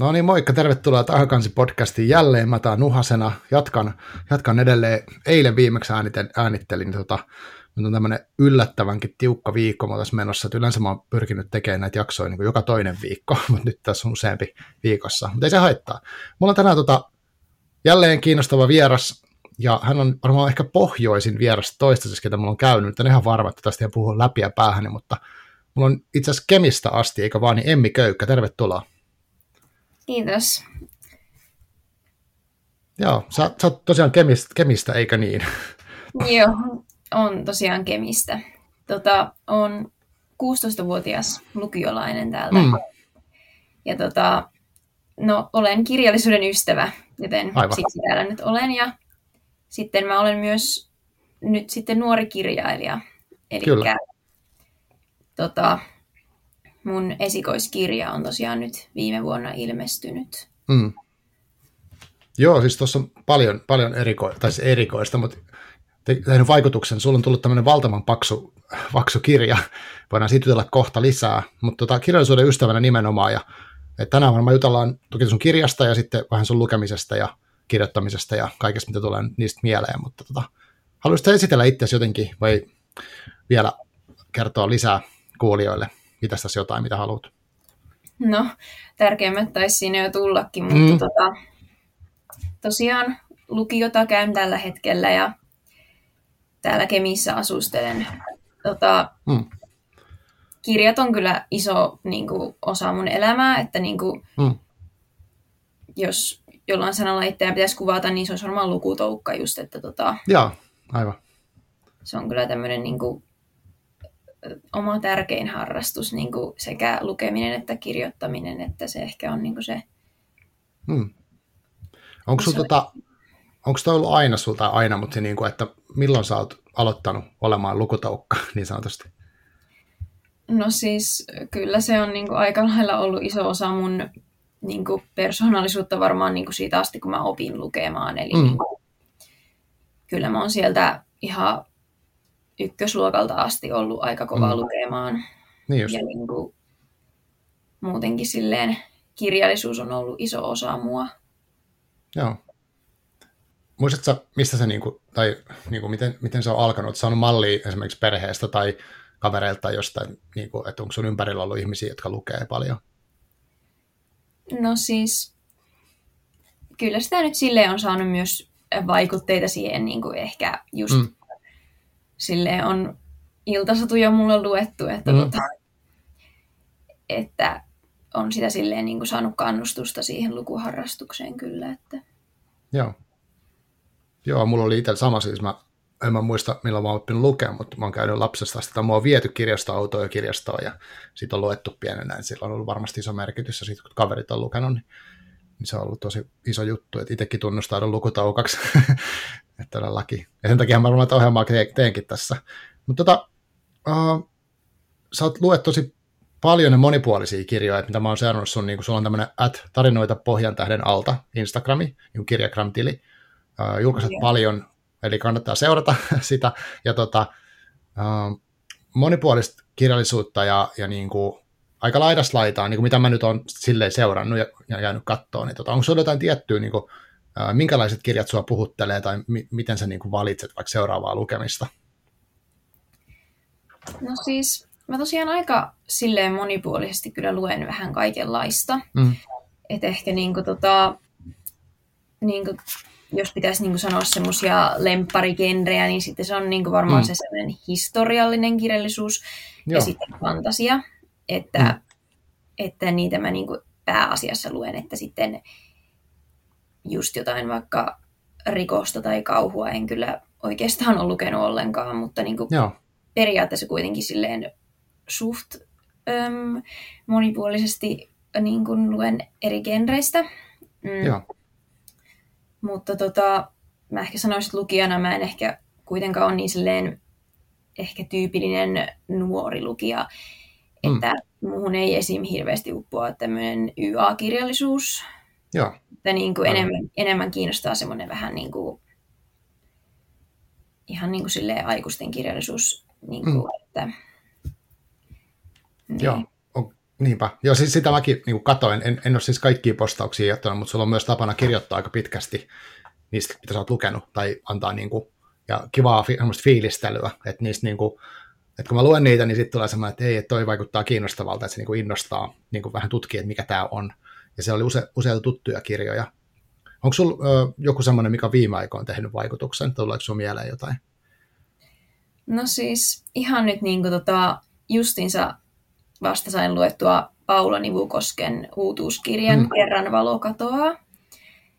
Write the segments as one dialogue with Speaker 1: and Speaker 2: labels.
Speaker 1: No niin, moikka, tervetuloa Tahakansi podcastiin jälleen. Mä tää Nuhasena, jatkan, jatkan edelleen. Eilen viimeksi ääniten, äänittelin, tota, nyt on tämmöinen yllättävänkin tiukka viikko mä tässä menossa, että yleensä mä oon pyrkinyt tekemään näitä jaksoja niin kuin joka toinen viikko, mutta nyt tässä on useampi viikossa, mutta ei se haittaa. Mulla on tänään tota, jälleen kiinnostava vieras, ja hän on varmaan ehkä pohjoisin vieras toistaiseksi, ketä mulla on käynyt, en ihan varma, että tästä ei puhu läpi ja päähän, mutta mulla on itse asiassa Kemistä asti, eikä vaan, niin Emmi Köykkä, tervetuloa.
Speaker 2: Kiitos.
Speaker 1: Joo, sä, sä oot tosiaan Kemistä, Kemistä, eikä niin?
Speaker 2: Joo, on tosiaan Kemistä. Tota, on 16-vuotias lukiolainen täältä. Mm. Ja tota, no, olen kirjallisuuden ystävä, joten Aivan. siksi täällä nyt olen. Ja sitten mä olen myös nyt sitten nuori kirjailija. Eli tota, mun esikoiskirja on tosiaan nyt viime vuonna ilmestynyt. Mm.
Speaker 1: Joo, siis tuossa on paljon, paljon eriko- tai siis erikoista, mutta tehnyt vaikutuksen. Sulla on tullut tämmöinen valtavan paksu, paksu kirja. Voidaan siitä jutella kohta lisää, mutta tota, kirjallisuuden ystävänä nimenomaan. Ja, että tänään varmaan jutellaan toki sun kirjasta ja sitten vähän sun lukemisesta ja kirjoittamisesta ja kaikesta, mitä tulee niistä mieleen. Mutta tota, haluaisitko esitellä itseäsi jotenkin vai vielä kertoa lisää kuulijoille? Mitä tässä jotain, mitä haluat?
Speaker 2: No, tärkeimmät taisi siinä jo tullakin, mutta mm. tota, tosiaan lukiota käyn tällä hetkellä ja täällä Kemissä asustelen. Tota, mm. Kirjat on kyllä iso niin kuin, osa mun elämää, että niin kuin, mm. jos jollain sanalla itseään pitäisi kuvata, niin se on varmaan lukutoukka just, että tota,
Speaker 1: Joo, aivan.
Speaker 2: Se on kyllä tämmöinen niin kuin, oma tärkein harrastus, niin kuin sekä lukeminen että kirjoittaminen, että se ehkä on niin kuin se... Hmm.
Speaker 1: Onko sulla tota, onko toi ollut aina sulta aina, mutta niin kuin, että milloin sä oot aloittanut olemaan lukutaukka niin sanotusti?
Speaker 2: No siis kyllä se on niin kuin aika lailla ollut iso osa mun niin kuin persoonallisuutta varmaan niin kuin siitä asti, kun mä opin lukemaan. Eli mm. niin kuin, kyllä mä oon sieltä ihan ykkösluokalta asti ollut aika kova mm. lukemaan.
Speaker 1: Niin just.
Speaker 2: Ja niin kuin, muutenkin silleen kirjallisuus on ollut iso osa mua.
Speaker 1: Joo. Muistatko, mistä se, niin kuin, tai niin kuin, miten, miten se on alkanut? Oletko saanut mallia esimerkiksi perheestä tai kavereilta tai jostain, niin kuin, että onko sun ympärillä ollut ihmisiä, jotka lukee paljon?
Speaker 2: No siis, kyllä sitä nyt silleen on saanut myös vaikutteita siihen niin kuin ehkä just mm silleen on iltasatuja mulle luettu, että, mm. tota, että on sitä silleen niin kuin saanut kannustusta siihen lukuharrastukseen kyllä. Että.
Speaker 1: Joo. Joo, mulla oli itse sama, siis mä en mä muista milloin mä oon oppinut lukea, mutta mä oon käynyt lapsesta asti, mua on viety kirjastoautoon ja kirjastoon ja siitä on luettu pienenä, sillä on ollut varmasti iso merkitys ja sitten kun kaverit on lukenut, niin, niin se on ollut tosi iso juttu, että itsekin tunnustaudun lukutaukaksi että todellakin. Ja sen takia mä varmaan ohjelmaa teenkin tässä. Mutta tota, uh, sä oot luet tosi paljon ja monipuolisia kirjoja, mitä mä oon seurannut sun, niin kun sulla on tämmöinen at tarinoita pohjan tähden alta, Instagrami, niin kirjagram-tili. Uh, julkaiset yeah. paljon, eli kannattaa seurata sitä. Ja tota, uh, monipuolista kirjallisuutta ja, ja niin kuin, aika laidasta laitaan, niin kuin mitä mä nyt oon silleen seurannut ja, ja jäänyt kattoon, niin tota, onko sulla jotain tiettyä niin kuin, minkälaiset kirjat sua puhuttelee tai mi- miten sä niin kuin valitset vaikka seuraavaa lukemista?
Speaker 2: No siis mä tosiaan aika silleen monipuolisesti kyllä luen vähän kaikenlaista. Mm. Että ehkä niin kuin tota, niin kuin, jos pitäisi niin kuin sanoa semmoisia lempparigenrejä, niin sitten se on niin kuin varmaan mm. se sellainen historiallinen kirjallisuus Joo. ja sitten fantasia. Että, mm. että niitä mä niin kuin pääasiassa luen, että sitten just jotain vaikka rikosta tai kauhua en kyllä oikeastaan ole lukenut ollenkaan, mutta niin kuin periaatteessa kuitenkin silleen suht äm, monipuolisesti niin kuin luen eri genreistä. Mm. Joo. Mutta tota, mä ehkä sanoisin, että lukijana mä en ehkä kuitenkaan ole niin silleen ehkä tyypillinen nuori lukija, että mm. muuhun ei esim. hirveästi uppoa tämmöinen YA-kirjallisuus.
Speaker 1: Joo.
Speaker 2: Että niin kuin enemmän, enemmän kiinnostaa semmoinen vähän niin kuin, ihan niin kuin silleen aikuisten kirjallisuus. Niin kuin, mm. että,
Speaker 1: niin. Joo. On, Niinpä. Joo, siis sitä mäkin niin katoin. En, en ole siis kaikkia postauksia jättänyt, mutta sulla on myös tapana kirjoittaa aika pitkästi niistä, mitä sä oot lukenut, tai antaa niin kuin, ja kivaa fi, fiilistelyä, että niistä niin kuin, että kun mä luen niitä, niin sitten tulee semmoinen, että ei, että toi vaikuttaa kiinnostavalta, että se niin kuin innostaa niin kuin vähän tutkia, että mikä tämä on. Ja siellä oli use, useita tuttuja kirjoja. Onko sulla ö, joku semmoinen, mikä viime aikoina on tehnyt vaikutuksen? Tuleeko sinulla mieleen jotain?
Speaker 2: No siis ihan nyt niin kuin tota, justinsa vasta sain luettua Paula Nivukosken uutuuskirjan mm. Kerran valo katoaa.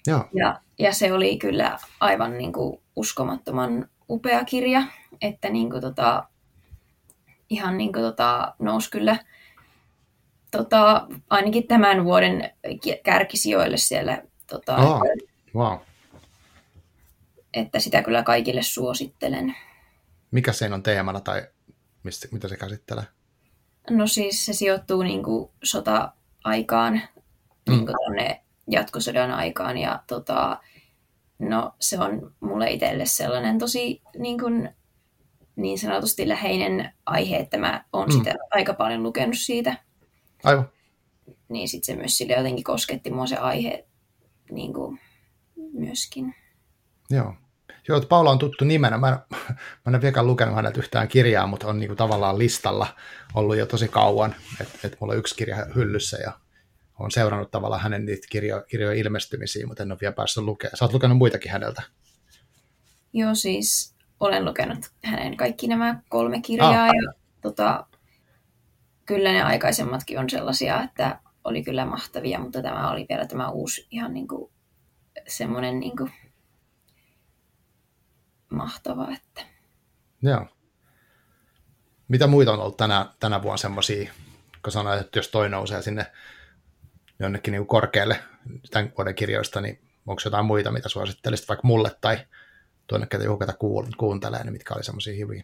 Speaker 1: Joo.
Speaker 2: Ja, ja se oli kyllä aivan niin kuin uskomattoman upea kirja, että niin kuin tota, ihan niin kuin tota, nousi kyllä tota, ainakin tämän vuoden kärkisijoille siellä. Tota,
Speaker 1: oh, wow.
Speaker 2: Että sitä kyllä kaikille suosittelen.
Speaker 1: Mikä sen on teemana tai mistä, mitä se käsittelee?
Speaker 2: No siis se sijoittuu niin kuin sota-aikaan, mm. niin kuin jatkosodan aikaan ja tota, no, se on mulle itselle sellainen tosi niin, kuin, niin sanotusti läheinen aihe, että mä oon mm. sitä aika paljon lukenut siitä.
Speaker 1: Aivan.
Speaker 2: Niin sitten se myös sille jotenkin kosketti mua se aihe niin kuin, myöskin.
Speaker 1: Joo. Joo, että Paula on tuttu nimenä. Mä en, mä en vielä lukenut häneltä yhtään kirjaa, mutta on niin kuin tavallaan listalla ollut jo tosi kauan. Että et mulla on yksi kirja hyllyssä ja olen seurannut tavallaan hänen niitä kirjo, kirjojen ilmestymisiä, mutta en ole vielä päässyt lukemaan. Sä oot lukenut muitakin häneltä.
Speaker 2: Joo, siis olen lukenut hänen kaikki nämä kolme kirjaa ah. ja tota, kyllä ne aikaisemmatkin on sellaisia, että oli kyllä mahtavia, mutta tämä oli vielä tämä uusi ihan niin kuin semmoinen niin kuin mahtava. Että...
Speaker 1: Joo. Mitä muita on ollut tänä, tänä vuonna semmoisia, kun sanoit, että jos toi nousee sinne jonnekin niin korkealle tämän vuoden kirjoista, niin onko jotain muita, mitä suosittelisit vaikka mulle tai tuonne, ketä joku kuuntelee, niin mitkä oli semmoisia hyviä?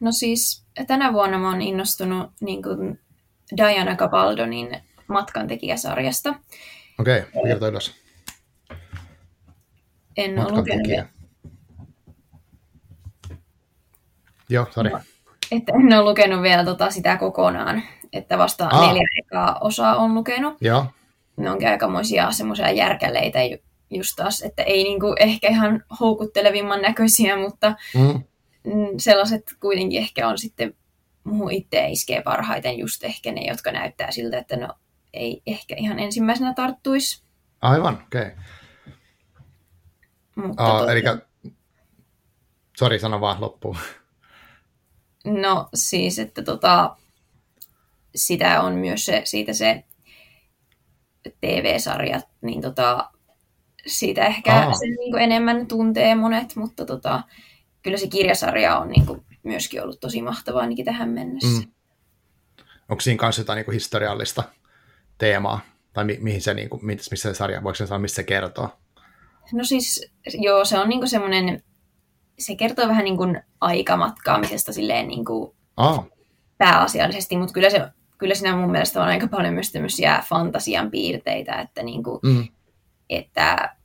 Speaker 2: No siis tänä vuonna mä oon innostunut niin kuin Diana Cabaldonin matkantekijäsarjasta.
Speaker 1: Okei, okay, kirjoita ylös.
Speaker 2: En ole lukenut vielä.
Speaker 1: Joo, sori.
Speaker 2: Että en ole lukenut vielä tota sitä kokonaan, että vasta Aa. neljä ekaa osaa on lukenut.
Speaker 1: Joo.
Speaker 2: Ne onkin aikamoisia semmoisia järkäleitä just taas, että ei niinku ehkä ihan houkuttelevimman näköisiä, mutta mm. sellaiset kuitenkin ehkä on sitten muuhun itse iskee parhaiten just ehkä ne, jotka näyttää siltä, että no ei ehkä ihan ensimmäisenä tarttuisi.
Speaker 1: Aivan, okei. Okay. Uh, eli, sori, sano vaan loppuun.
Speaker 2: No siis, että tota, sitä on myös se, siitä se TV-sarja, niin tota, siitä ehkä Aa. sen niin kuin enemmän tuntee monet, mutta tota, kyllä se kirjasarja on niin kuin myöskin ollut tosi mahtavaa ainakin tähän mennessä. Mm.
Speaker 1: Onko siinä kanssa jotain niin kuin historiallista teemaa? Tai mi- mihin se, niin kuin, missä se sarja, voiko se sanoa, missä se kertoo?
Speaker 2: No siis, joo, se on niin semmoinen se kertoo vähän niin kuin aikamatkaamisesta silleen niin kuin
Speaker 1: oh.
Speaker 2: pääasiallisesti, mutta kyllä, se, kyllä siinä mun mielestä on aika paljon myös tämmöisiä fantasian piirteitä, että, niin kuin, mm. että,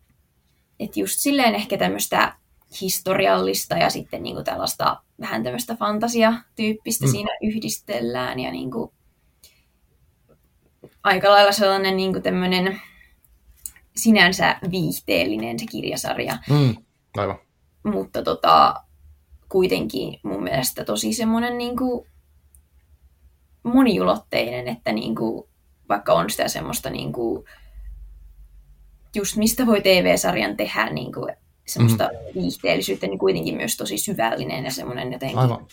Speaker 2: että just silleen ehkä tämmöistä historiallista ja sitten niin kuin tällaista vähän tämmöistä fantasiatyyppistä mm. siinä yhdistellään ja niin kuin, aika lailla sellainen niin kuin tämmöinen sinänsä viihteellinen se kirjasarja.
Speaker 1: Mm, aivan
Speaker 2: mutta tota, kuitenkin mun mielestä tosi semmoinen niin kuin moniulotteinen, että niin kuin, vaikka on sitä semmoista niin kuin, just mistä voi TV-sarjan tehdä niin kuin, semmoista mm-hmm. viihteellisyyttä, niin kuitenkin myös tosi syvällinen ja semmoinen jotenkin.
Speaker 1: Aivan.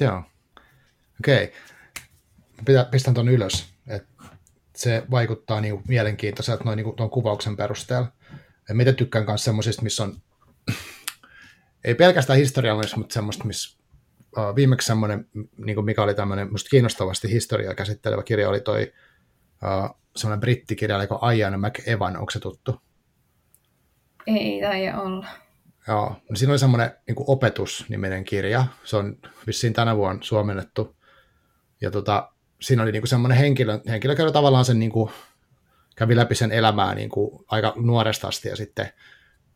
Speaker 1: Joo. Okei. Okay. Pistän tuon ylös se vaikuttaa niin mielenkiintoiselta noin niin tuon kuvauksen perusteella. Ja mitä tykkään myös semmoisista, missä on, ei pelkästään historiallista, mutta semmoista, missä viimeksi semmoinen, niin kuin mikä oli tämmöinen musta kiinnostavasti historiaa käsittelevä kirja, oli toi uh, semmoinen brittikirja, eli Ian McEvan, onko se tuttu?
Speaker 2: Ei taida olla.
Speaker 1: Joo, niin siinä oli semmoinen niin opetusniminen kirja, se on vissiin tänä vuonna suomennettu, ja tota, siinä oli niinku semmoinen henkilö, henkilö, joka tavallaan sen niinku, kävi läpi sen elämää niinku aika nuoresta asti ja sitten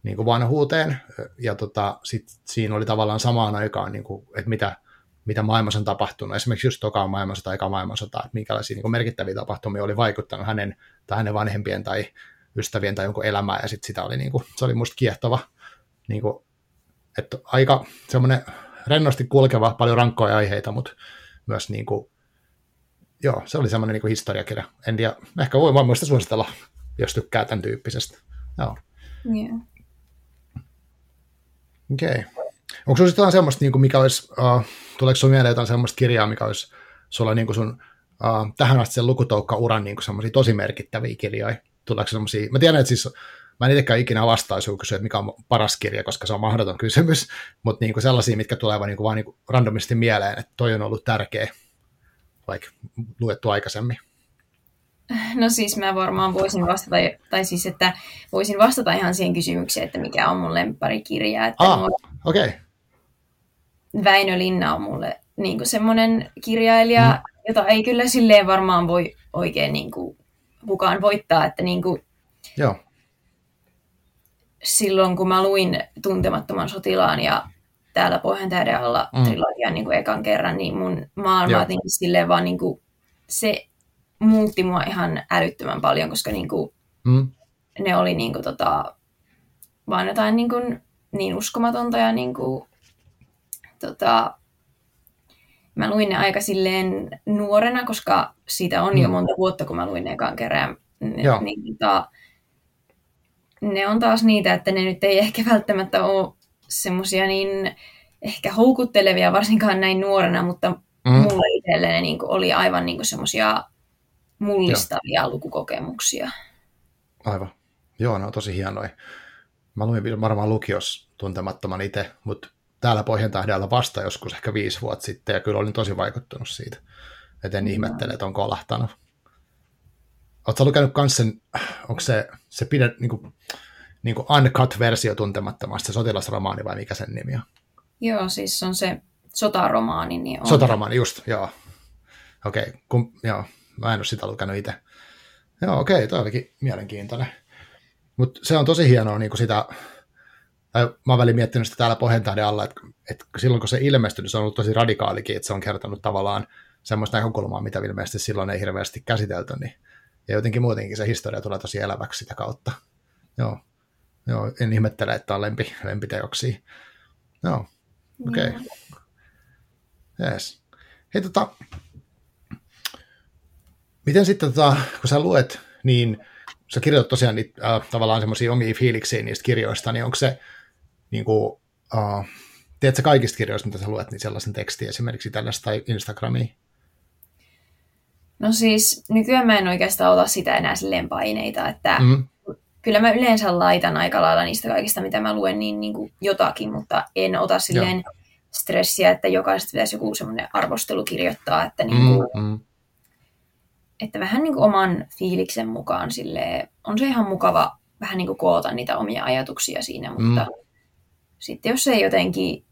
Speaker 1: niin kuin vanhuuteen, ja tota, sit siinä oli tavallaan samaan aikaan, niin kuin, että mitä, mitä maailmassa on tapahtunut, esimerkiksi just tokaan maailmansota tai eka maailmansota, että minkälaisia niin kuin merkittäviä tapahtumia oli vaikuttanut hänen tai hänen vanhempien tai ystävien tai jonkun elämään, ja sitten sitä oli, niin kuin, se oli musta kiehtova, niin kuin, että aika semmoinen rennosti kulkeva, paljon rankkoja aiheita, mutta myös niin kuin, joo, se oli semmoinen niin historiakirja. En tiedä, ehkä voi muista suositella, jos tykkää tämän tyyppisestä. Joo.
Speaker 2: Yeah.
Speaker 1: Okei. Okay. Onko sinulla jotain semmoista, niin mikä olisi, uh, tuleeko sinulla mieleen jotain semmoista kirjaa, mikä olisi sulla niin kuin sun uh, tähän asti sen lukutoukka-uran niin semmoisia tosi merkittäviä kirjoja? Tuleeko semmoisia, mä tiedän, että siis mä en itsekään ikinä vastaisi, kysyä, että mikä on paras kirja, koska se on mahdoton kysymys, mutta niin kuin sellaisia, mitkä tulevat niin kuin vaan niin randomisti mieleen, että toi on ollut tärkeä, vaikka luettu aikaisemmin.
Speaker 2: No siis mä varmaan voisin vastata, tai siis että voisin vastata ihan siihen kysymykseen, että mikä on mun lempparikirja. Että
Speaker 1: ah, okei. Okay.
Speaker 2: Väinö Linna on mulle niin semmoinen kirjailija, mm. jota ei kyllä silleen varmaan voi oikein niin kuin, kukaan voittaa, että niin kuin,
Speaker 1: Joo.
Speaker 2: silloin kun mä luin Tuntemattoman sotilaan ja täällä Pohjantähden alla mm. trilogian niin kuin ekan kerran, niin mun maailma jotenkin silleen vaan niin kuin, se muutti mua ihan älyttömän paljon, koska niin kuin, mm. ne oli niin kuin, tota, vaan jotain niin, kuin, niin uskomatonta ja niin kuin, tota, mä luin ne aika silleen nuorena, koska siitä on mm. jo monta vuotta, kun mä luin ne ekan kerran. Ne, niin, tota, ne on taas niitä, että ne nyt ei ehkä välttämättä ole semmosia niin ehkä houkuttelevia, varsinkaan näin nuorena, mutta mm. mulle itselleni niin oli aivan niin semmoisia mullistavia Joo. lukukokemuksia.
Speaker 1: Aivan. Joo, ne on tosi hienoja. Mä luin varmaan lukios tuntemattoman itse, mutta täällä Pohjantähdellä vasta joskus ehkä viisi vuotta sitten, ja kyllä olin tosi vaikuttunut siitä. Et en no. ihmettele, että on kolahtanut. Oletko lukenut myös sen, onko se, se pidä, niin kuin, niin kuin uncut-versio tuntemattomasta, se sotilasromaani vai mikä sen nimi on?
Speaker 2: Joo, siis on se sotaromaani. Niin on.
Speaker 1: Sotaromaani, just, joo. Okei, okay, joo, Mä en ole sitä lukenut itse. Joo, okei, okay, toi olikin mielenkiintoinen. Mutta se on tosi hienoa niin sitä, tai mä oon väliin miettinyt sitä täällä Pohjantähden alla, että, että silloin kun se ilmestyi, niin se on ollut tosi radikaalikin, että se on kertonut tavallaan semmoista näkökulmaa, mitä ilmeisesti silloin ei hirveästi käsitelty, niin, ja jotenkin muutenkin se historia tulee tosi eläväksi sitä kautta. Joo, Joo en ihmettele, että on lempi, lempiteoksia. Joo, okei. Okay. Yes. Hei, tota, Miten sitten, tota, kun sä luet, niin sä kirjoitat tosiaan niitä, äh, tavallaan semmoisia omia fiiliksiä niistä kirjoista, niin onko se, niin kuin, äh, teet sä kaikista kirjoista, mitä sä luet, niin sellaisen tekstin esimerkiksi tällaista tai Instagramiin?
Speaker 2: No siis nykyään mä en oikeastaan ota sitä enää silleen paineita, että mm. kyllä mä yleensä laitan aika lailla niistä kaikista, mitä mä luen, niin, niin kuin jotakin, mutta en ota silleen Joo. stressiä, että jokaisesta pitäisi joku semmoinen arvostelu kirjoittaa, että niin kuin, mm, mm että vähän niin kuin oman fiiliksen mukaan sille on se ihan mukava vähän niin kuin koota niitä omia ajatuksia siinä, mutta mm. sitten jos ei jotenkin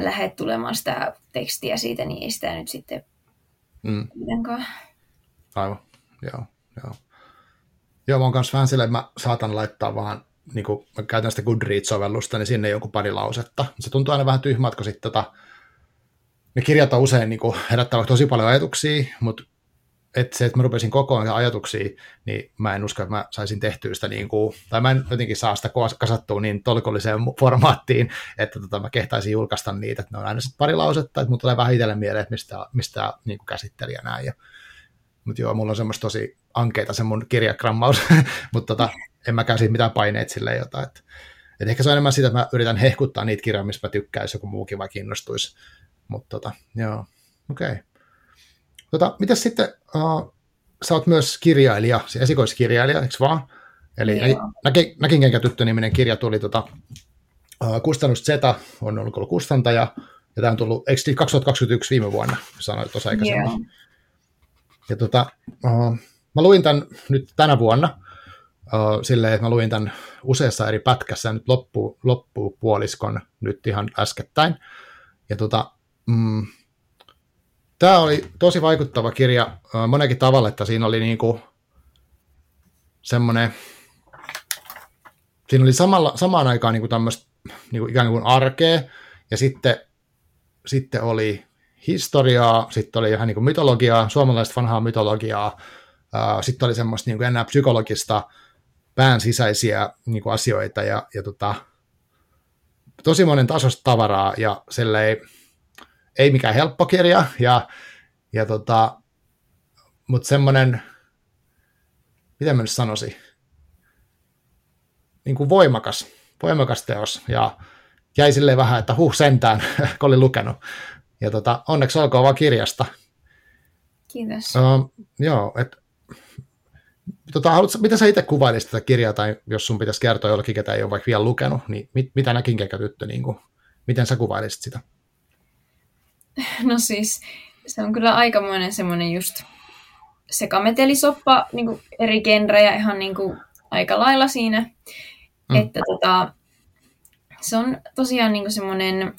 Speaker 2: lähde tulemaan sitä tekstiä siitä, niin ei sitä nyt sitten mm.
Speaker 1: Aivan, joo, joo. Joo, mä oon kanssa vähän silleen, että mä saatan laittaa vaan, niin kuin mä käytän sitä Goodreads-sovellusta, niin sinne joku pari lausetta. Se tuntuu aina vähän tyhmältä, kun sitten tota, ne kirjat on usein niin kuin, herättävät tosi paljon ajatuksia, mutta että se, että mä rupesin kokoamaan ajatuksia, niin mä en usko, että mä saisin tehtyä sitä, niin kuin, tai mä en jotenkin saa sitä kasattua niin tolkolliseen formaattiin, että tota, mä kehtaisin julkaista niitä, että ne on aina sitten pari lausetta, että mun tulee vähän itselle mieleen, että mistä, mistä niin kuin käsittelijä näin. Mutta joo, mulla on semmoista tosi ankeita se mun kirjakrammaus, mutta tota, en mäkään siitä mitään paineet silleen jotain. Että, et ehkä se on enemmän sitä, että mä yritän hehkuttaa niitä kirjoja, mistä mä tykkäisin, joku muukin vaikka kiinnostuisi. Mutta tota, joo, okei. Okay. Tota, mitäs sitten, uh, sä oot myös kirjailija, siis esikoiskirjailija, eikö vaan? Eli Näki, Näkinkenkä tyttö-niminen kirja tuli tota, uh, Kustannus Z, on ollut, ollut kustantaja, ja tämä on tullut, eikö 2021 viime vuonna, sanoit tuossa aikaisemmin. Yeah. Ja tota, uh, mä luin tämän nyt tänä vuonna, uh, silleen, että mä luin tämän useassa eri pätkässä, nyt loppuu, loppuu puoliskon nyt ihan äskettäin. Ja tota, mm, Tämä oli tosi vaikuttava kirja monekin tavalla, että siinä oli niinku semmoinen, siinä oli samalla, samaan aikaan niin kuin tämmöistä niin kuin ikään kuin arkea, ja sitten, sitten oli historiaa, sitten oli ihan niin kuin mytologiaa, suomalaista vanhaa mytologiaa, sitten oli semmoista niin kuin enää psykologista pään sisäisiä niin kuin asioita ja, ja tota, tosi monen tasosta tavaraa ja ei, ei mikään helppo kirja, ja, ja tota, mutta semmoinen, miten mä nyt sanoisin, niin kuin voimakas, voimakas teos, ja jäi silleen vähän, että huh sentään, kun olin lukenut. Ja tota, onneksi olkoon vaan kirjasta.
Speaker 2: Kiitos.
Speaker 1: Uh, joo, et, tota, haluatko, miten sä itse kuvailisit tätä kirjaa, tai jos sun pitäisi kertoa jollekin, ketä ei ole vaikka vielä lukenut, niin mit, mitä näkin tyttö, niin kuin, miten sä kuvailisit sitä?
Speaker 2: No siis, se on kyllä aikamoinen semmoinen just sekametelisoppa niin kuin eri genrejä ihan niin kuin aika lailla siinä. Mm. Että tota, se on tosiaan niin kuin semmoinen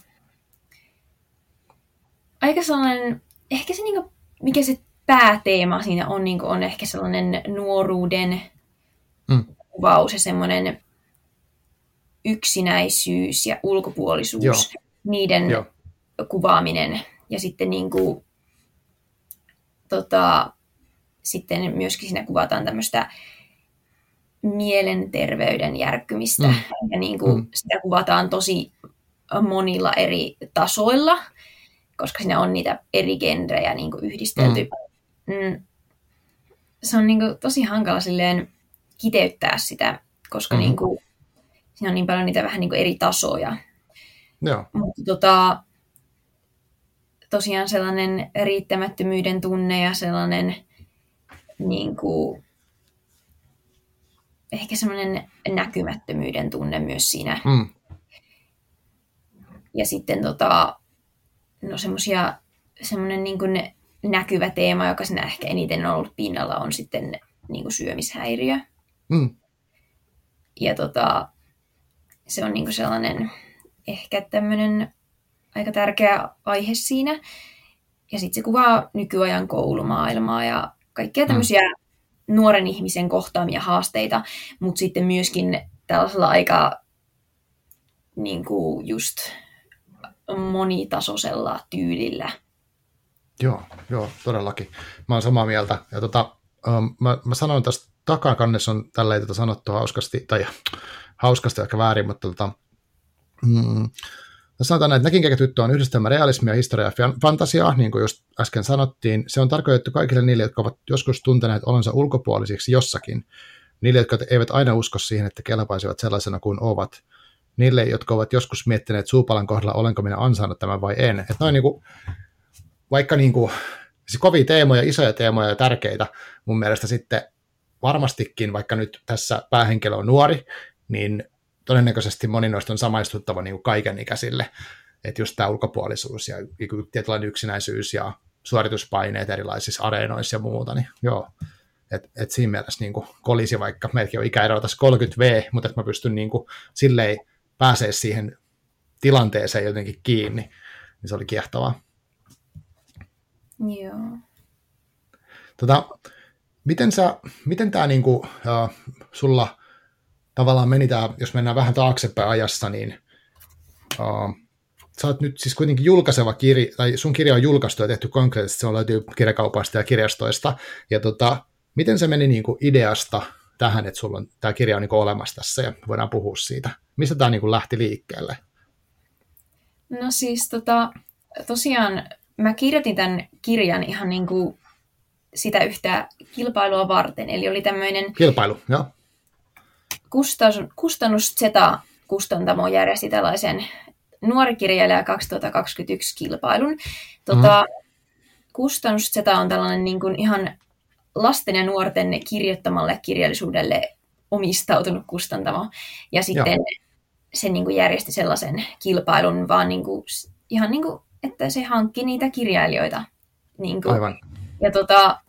Speaker 2: aika sellainen, ehkä se niin kuin, mikä se pääteema siinä on, niin kuin on ehkä sellainen nuoruuden mm. kuvaus ja semmoinen yksinäisyys ja ulkopuolisuus, Joo. niiden Joo. Kuvaaminen. Ja sitten niin kuin, tota, sitten myöskin siinä kuvataan tämmöistä mielenterveyden järkkymistä. Mm. Ja niin kuin mm. sitä kuvataan tosi monilla eri tasoilla, koska siinä on niitä eri genrejä niin kuin yhdistelty. Mm. Mm. Se on niin kuin tosi hankala silleen kiteyttää sitä, koska mm. niin kuin, siinä on niin paljon niitä vähän niin kuin eri tasoja.
Speaker 1: Joo.
Speaker 2: Mutta tota, tosiaan sellainen riittämättömyyden tunne ja sellainen niin kuin, ehkä semmoinen näkymättömyyden tunne myös siinä. Mm. Ja sitten tota, no semmosia, semmoinen niin kuin näkyvä teema, joka siinä ehkä eniten on ollut pinnalla, on sitten niin kuin syömishäiriö. Mm. Ja tota, se on niin kuin sellainen ehkä tämmöinen aika tärkeä aihe siinä. Ja sitten se kuvaa nykyajan koulumaailmaa ja kaikkia tämmöisiä mm. nuoren ihmisen kohtaamia haasteita, mutta sitten myöskin tällaisella aika niin kuin just monitasoisella tyylillä.
Speaker 1: Joo, joo, todellakin. Mä oon samaa mieltä. Ja tota, um, mä, mä sanoin tästä takakannessa on tälleen tota sanottu hauskasti, tai hauskasti ehkä väärin, mutta tota, mm, sanotaan näin, että Näkin tyttö on yhdistelmä realismia, historiaa ja fantasiaa, niin kuin just äsken sanottiin. Se on tarkoitettu kaikille niille, jotka ovat joskus tunteneet olonsa ulkopuolisiksi jossakin. Niille, jotka eivät aina usko siihen, että kelpaisivat sellaisena kuin ovat. Niille, jotka ovat joskus miettineet suupalan kohdalla, olenko minä ansainnut tämän vai en. Että noin niin kuin, vaikka niin kuin, siis kovia teemoja, isoja teemoja ja tärkeitä mun mielestä sitten varmastikin, vaikka nyt tässä päähenkilö on nuori, niin todennäköisesti moni noista on samaistuttava niin kuin kaikenikäisille, että just tämä ulkopuolisuus ja tietynlainen yksinäisyys ja suorituspaineet erilaisissa areenoissa ja muuta, niin joo, että et siinä mielessä niin kuin kolisi vaikka, meilläkin on ikäero tässä 30V, mutta että mä pystyn niin kuin, silleen pääsee siihen tilanteeseen jotenkin kiinni, niin se oli kiehtovaa.
Speaker 2: Joo.
Speaker 1: Tota, miten, sä, miten tämä niinku, uh, sulla tavallaan meni tämä, jos mennään vähän taaksepäin ajassa, niin uh, sä oot nyt siis kuitenkin julkaiseva kirja, tai sun kirja on julkaistu ja tehty konkreettisesti, se on löytyy kirjakaupasta ja kirjastoista, ja tota, miten se meni niin kuin ideasta tähän, että sulla on, tämä kirja on niin olemassa tässä, ja voidaan puhua siitä. Mistä tämä niin lähti liikkeelle?
Speaker 2: No siis tota, tosiaan mä kirjoitin tämän kirjan ihan niin kuin sitä yhtä kilpailua varten, eli oli tämmöinen...
Speaker 1: Kilpailu, joo
Speaker 2: kustannus, kustannus Zeta kustantamo järjesti tällaisen nuorikirjailija 2021 kilpailun. Tota, mm. Kustannus Zeta on tällainen niin kuin ihan lasten ja nuorten kirjoittamalle kirjallisuudelle omistautunut kustantamo. Ja sitten Joo. se niin kuin järjesti sellaisen kilpailun, vaan niin kuin, ihan niin kuin, että se hankki niitä kirjailijoita. Niin kuin.
Speaker 1: Aivan.
Speaker 2: Ja tota,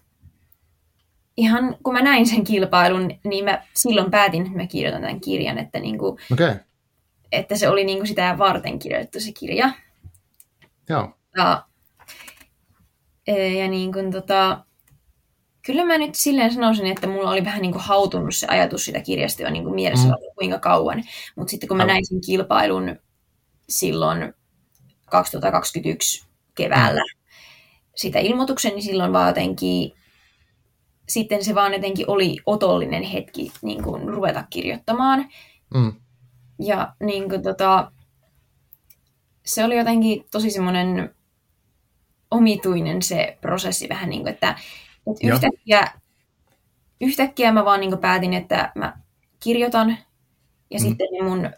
Speaker 2: ihan kun mä näin sen kilpailun, niin mä silloin päätin, että mä kirjoitan tämän kirjan, että, niin kuin,
Speaker 1: okay.
Speaker 2: että se oli niin kuin sitä varten kirjoitettu se kirja.
Speaker 1: Joo.
Speaker 2: Ja, e, ja niin kuin, tota, kyllä mä nyt silleen sanoisin, että mulla oli vähän niin kuin hautunut se ajatus sitä kirjasta jo niin kuin mielessä mm. kuinka kauan. Mutta sitten kun mä näin sen kilpailun silloin 2021 keväällä mm. sitä ilmoituksen, niin silloin vaan jotenkin, sitten se vaan jotenkin oli otollinen hetki niin kuin ruveta kirjoittamaan. Mm. Ja niin kuin, tota, se oli jotenkin tosi semmoinen omituinen se prosessi vähän niin kuin, että et yhtäkkiä, yhtäkkiä mä vaan niin päätin, että mä kirjoitan ja mm. sitten ne mun,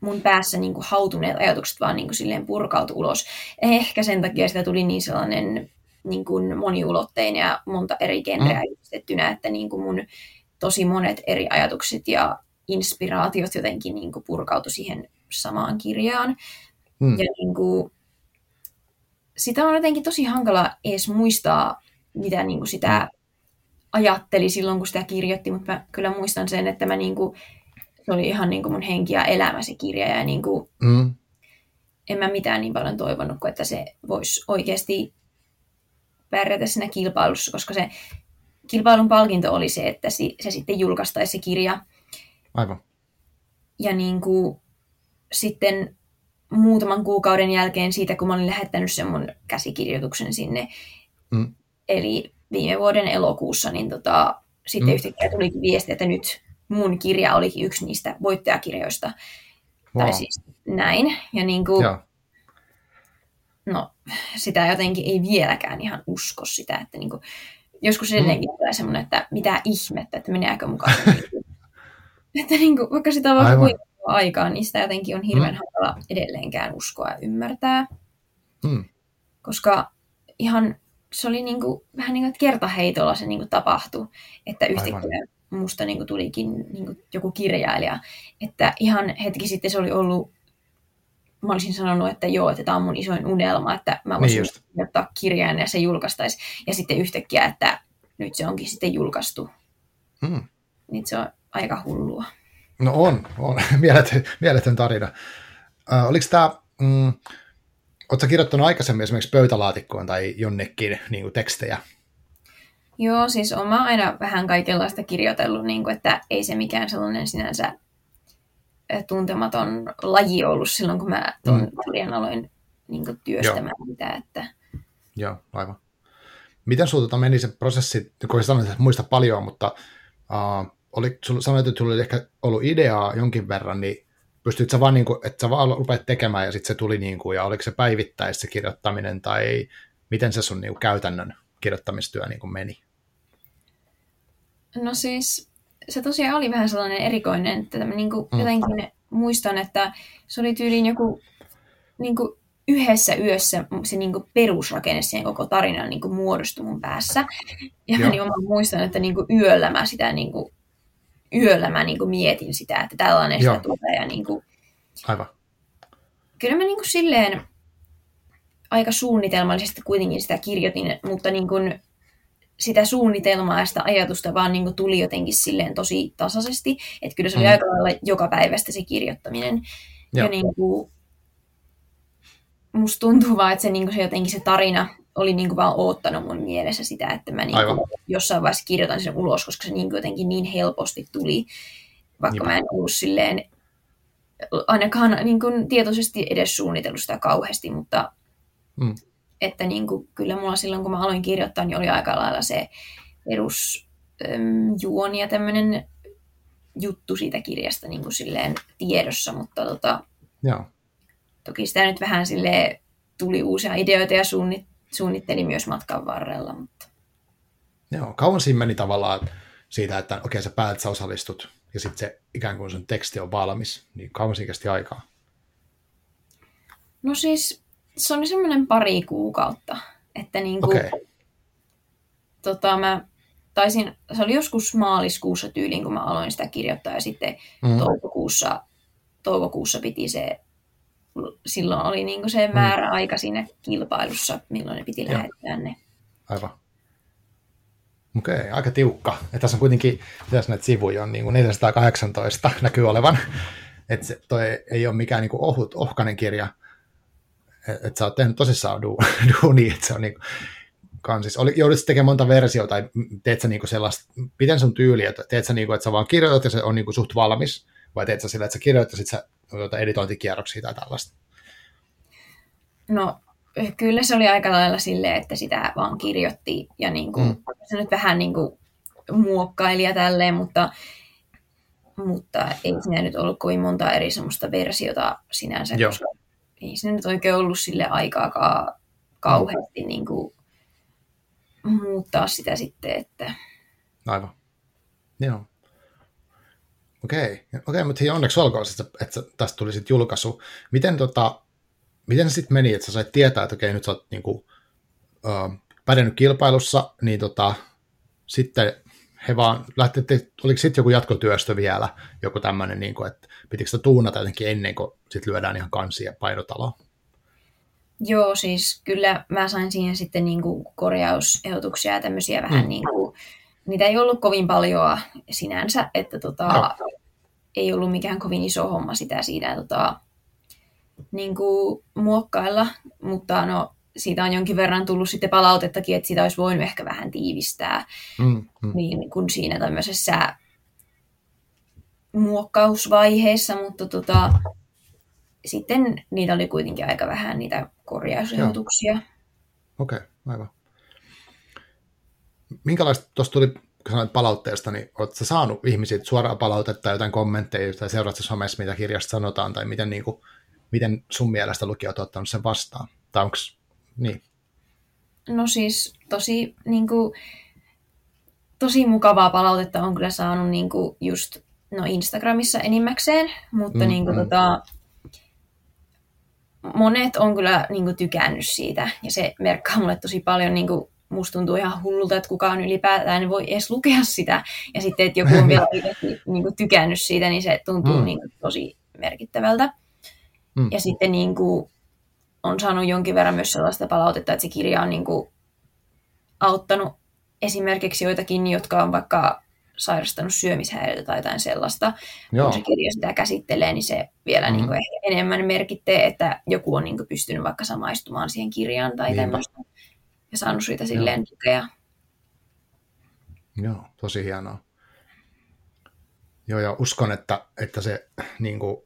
Speaker 2: mun päässä niin hautuneet ajatukset vaan niin silleen purkautu ulos. Ehkä sen takia sitä tuli niin sellainen niin kuin moniulotteinen ja monta eri genreä mm. yhdistettynä, että niin kuin mun tosi monet eri ajatukset ja inspiraatiot jotenkin niin kuin purkautu siihen samaan kirjaan. Mm. Ja niin kuin, sitä on jotenkin tosi hankala edes muistaa mitä niin kuin sitä ajatteli silloin, kun sitä kirjoitti, mutta mä kyllä muistan sen, että mä niin kuin, se oli ihan niin kuin mun henki ja elämä se kirja, ja niin kuin, mm. en mä mitään niin paljon toivonut, kuin että se voisi oikeasti pärjätä siinä kilpailussa, koska se kilpailun palkinto oli se, että se sitten julkaistaisi se kirja.
Speaker 1: Aivan.
Speaker 2: Ja niin kuin, sitten muutaman kuukauden jälkeen siitä, kun mä olin lähettänyt sen mun käsikirjoituksen sinne, mm eli viime vuoden elokuussa, niin tota, sitten mm. yhtäkkiä tulikin viesti, että nyt mun kirja olikin yksi niistä voittajakirjoista. Wow. Tai siis näin. Ja niin kuin, no, sitä jotenkin ei vieläkään ihan usko sitä, että niin kuin, joskus mm. edelleenkin mm. tulee semmoinen, että mitä ihmettä, että meneekö mukaan. että niin kuin, vaikka sitä on vaikka aikaa, niin sitä jotenkin on hirveän mm. hankala edelleenkään uskoa ja ymmärtää. Mm. Koska ihan se oli niin kuin, vähän niin kuin, että kertaheitolla se niin kuin tapahtui, että yhtäkkiä Aivan. musta niin kuin tulikin niin kuin joku kirjailija, että ihan hetki sitten se oli ollut, mä olisin sanonut, että joo, että tämä on mun isoin unelma, että mä voisin niin ottaa kirjaan ja se julkaistaisi, ja sitten yhtäkkiä, että nyt se onkin sitten julkaistu. Hmm. Niin se on aika hullua.
Speaker 1: No on, on. mieletön, mieletön tarina. Äh, oliko tämä, mm, Oletko kirjoittanut aikaisemmin esimerkiksi pöytälaatikkoon tai jonnekin niin kuin tekstejä?
Speaker 2: Joo, siis olen aina vähän kaikenlaista kirjoitellut, niin kuin, että ei se mikään sellainen sinänsä tuntematon laji ollut silloin, kun mä tuon mm. aloin niin kuin, työstämään Joo. mitä. Että...
Speaker 1: Joo, aivan. Miten sinulla tota meni se prosessi, kun sanoit, että muista paljon, mutta uh, oli, sanoit, että sinulla oli ehkä ollut ideaa jonkin verran, niin pystyt sä vaan, niin kuin, että sä vaan rupeat tekemään ja sitten se tuli niin kuin, ja oliko se päivittäis se kirjoittaminen tai miten se sun niin kuin, käytännön kirjoittamistyö niin kuin meni?
Speaker 2: No siis se tosiaan oli vähän sellainen erikoinen, että mä niin kuin, mm. jotenkin muistan, että se oli tyyliin joku niin kuin, yhdessä yössä se niin kuin, perusrakenne siihen koko tarinan niin kuin, muodostui mun päässä. Ja niin, mä muistan, että niin kuin, yöllä mä sitä niin kuin, yöllä mä niin kuin mietin sitä, että tällainen sitä tulee. Ja niin kuin,
Speaker 1: Aivan.
Speaker 2: Kyllä mä niin kuin silleen aika suunnitelmallisesti kuitenkin sitä kirjoitin, mutta niin kuin sitä suunnitelmaa ja sitä ajatusta vaan niin kuin tuli jotenkin silleen tosi tasaisesti. Että kyllä se oli mm. aika lailla joka päivästä se kirjoittaminen. Joo. Ja niin kuin, musta tuntuu vaan, että se, niin kuin se jotenkin se tarina oli niin kuin vaan oottanut mun mielessä sitä, että mä niin kuin jossain vaiheessa kirjoitan sen ulos, koska se niin kuin jotenkin niin helposti tuli, vaikka Niinpä. mä en ollut silleen ainakaan niin kuin tietoisesti edes suunnitellut sitä kauheasti, mutta mm. Että niin kuin, kyllä mulla silloin, kun mä aloin kirjoittaa, niin oli aika lailla se perusjuoni ja tämmöinen juttu siitä kirjasta niin kuin silleen tiedossa, mutta tota,
Speaker 1: Joo.
Speaker 2: toki sitä nyt vähän sille tuli uusia ideoita ja suunnit, suunnitteli myös matkan varrella. Mutta...
Speaker 1: Joo, kauan siinä meni tavallaan siitä, että okei, okay, sä pääät, sä osallistut, ja sitten se ikään kuin sun teksti on valmis, niin kauan siinä kesti aikaa?
Speaker 2: No siis, se oli semmoinen pari kuukautta, että niin kuin, okay. tota, mä taisin, se oli joskus maaliskuussa tyyliin, kun mä aloin sitä kirjoittaa, ja sitten mm. toukokuussa, toukokuussa piti se silloin oli niin se määrä aika siinä kilpailussa, milloin ne piti Joo. lähettää ne.
Speaker 1: Aivan. Okei, okay, aika tiukka. Ja tässä on kuitenkin, tässä näitä sivuja on niin kuin 418 näkyy olevan. Että se, toi ei ole mikään niin kuin ohut, ohkainen kirja. Että et sä oot tehnyt tosissaan du, duuni, että se on niin kansissa? Oli, joudut tekemään monta versiota, tai teet sä niinku sellaista, miten sun tyyli, että teet sä niinku, että sä vaan kirjoitat ja se on niinku suht valmis, vai teet sä sillä, että sä kirjoitat ja sit sä tuota, editointikierroksia tai tällaista?
Speaker 2: No kyllä se oli aika lailla silleen, että sitä vaan kirjoitti ja niin kuin, mm. se nyt vähän niin kuin muokkaili ja tälleen, mutta, mutta ei siinä nyt ollut kovin monta eri semmoista versiota sinänsä, Joo. koska ei siinä nyt oikein ollut sille aikaakaan kauheasti mm. niin kuin, muuttaa sitä sitten. Että...
Speaker 1: Aivan. Joo. Okei, okei mutta hei, onneksi olkoon, että, että tästä tuli sitten julkaisu. Miten, tota, miten se sitten meni, että sä sait tietää, että okei, nyt sä oot niinku, uh, pärjännyt kilpailussa, niin tota, sitten he vaan lähtitte, oliko sitten joku jatkotyöstö vielä, joku tämmöinen, niin kuin, että pitikö sitä tuunata jotenkin ennen kuin sitten lyödään ihan kansia painotaloon?
Speaker 2: Joo, siis kyllä mä sain siihen sitten niin kuin korjausehdotuksia ja tämmöisiä vähän mm. niin kuin, niitä ei ollut kovin paljon sinänsä, että tota, no. ei ollut mikään kovin iso homma sitä siinä tota, niin kuin muokkailla, mutta no siitä on jonkin verran tullut sitten palautettakin, että sitä olisi voinut ehkä vähän tiivistää mm, mm. Niin, kuin siinä tämmöisessä muokkausvaiheessa, mutta tota, sitten niitä oli kuitenkin aika vähän niitä korjausehdotuksia.
Speaker 1: Okei, okay, aivan. Minkälaista tuosta tuli, kun sanoit palautteesta, niin oletko saanut ihmisiltä suoraa palautetta, jotain kommentteja, tai seuraatko somessa, mitä kirjasta sanotaan, tai miten, niin kuin, miten sun mielestä lukijat on ottanut sen vastaan? Tai onko niin.
Speaker 2: No siis tosi, niin kuin, tosi mukavaa palautetta on kyllä saanut niin kuin, just no Instagramissa enimmäkseen, mutta mm, niin kuin, mm. tota, monet on kyllä niin kuin, tykännyt siitä ja se merkkaa mulle tosi paljon niin kuin, musta tuntuu ihan hullulta, että kukaan ylipäätään voi edes lukea sitä. Ja sitten, että joku on vielä niin kuin, tykännyt siitä, niin se tuntuu mm. niin kuin, tosi merkittävältä. Mm. Ja sitten niin kuin, on saanut jonkin verran myös sellaista palautetta, että se kirja on niin kuin auttanut esimerkiksi joitakin, jotka on vaikka sairastanut syömishäiriötä tai jotain sellaista. Joo. Kun se kirja sitä käsittelee, niin se vielä mm-hmm. niin kuin ehkä enemmän merkittee, että joku on niin kuin pystynyt vaikka samaistumaan siihen kirjaan tai tämmöistä ja saanut siitä silleen Joo. tukea.
Speaker 1: Joo, tosi hienoa. Joo, ja uskon, että, että se niin kuin,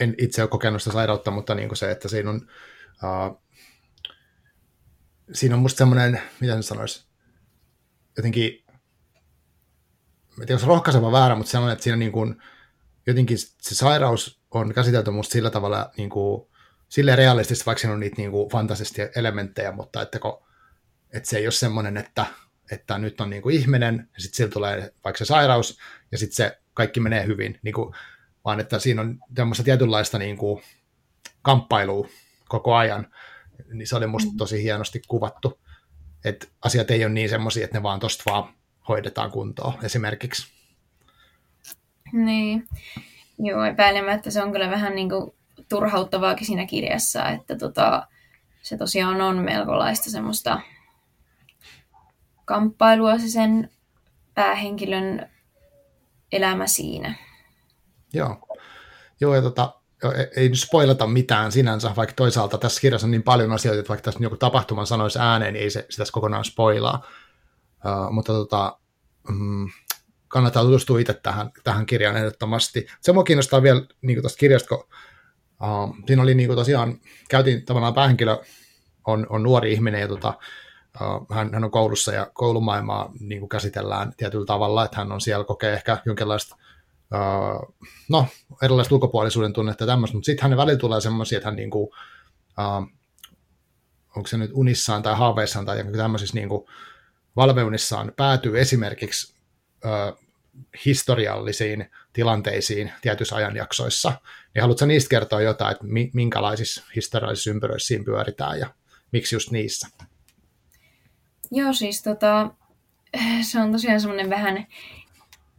Speaker 1: en itse ole kokenut sitä sairautta, mutta niin kuin se, että siinä on, uh, siinä on musta semmoinen, mitä sen sanoisi, jotenkin, en tiedä, rohkaiseva väärä, mutta semmoinen, että siinä niin kuin, jotenkin se sairaus on käsitelty musta sillä tavalla niin kuin, silleen realistisesti, vaikka siinä on niitä niin kuin, fantasisia elementtejä, mutta että, kun, että se ei ole semmoinen, että, että nyt on niin kuin ihminen, ja sitten sillä tulee vaikka se sairaus, ja sitten se kaikki menee hyvin. Niin kuin, vaan että siinä on tämmöistä tietynlaista niin kuin kamppailua koko ajan, niin se oli musta mm. tosi hienosti kuvattu, että asiat ei ole niin semmoisia, että ne vaan tosta vaan hoidetaan kuntoon esimerkiksi.
Speaker 2: Niin, joo, epäilemättä se on kyllä vähän niin kuin turhauttavaakin siinä kirjassa, että tota, se tosiaan on melkolaista semmoista kamppailua se sen päähenkilön elämä siinä.
Speaker 1: Joo. Joo, ja tota, ei nyt spoilata mitään sinänsä, vaikka toisaalta tässä kirjassa on niin paljon asioita, että vaikka tässä joku tapahtuma sanoisi ääneen, niin ei se sitä kokonaan spoilaa. Uh, mutta tota, mm, kannattaa tutustua itse tähän, tähän kirjaan ehdottomasti. Se mua kiinnostaa vielä niin tuosta kirjasta, kun uh, siinä oli niin kuin tosiaan, käytiin tavallaan päähenkilö on, on nuori ihminen ja tota, uh, hän, hän on koulussa ja koulumaailmaa niin kuin käsitellään tietyllä tavalla, että hän on siellä kokee ehkä jonkinlaista uh, no, erilaista ulkopuolisuuden tunnetta ja tämmöistä, mutta sitten hänen välillä tulee semmoisia, että hän niin kuin, uh, onko se nyt unissaan tai haaveissaan tai tämmöisissä niin kuin valveunissaan päätyy esimerkiksi uh, historiallisiin tilanteisiin tietyissä ajanjaksoissa, niin haluatko niistä kertoa jotain, että minkälaisissa historiallisissa ympyröissä siinä pyöritään ja miksi just niissä?
Speaker 2: Joo, siis tota, se on tosiaan semmoinen vähän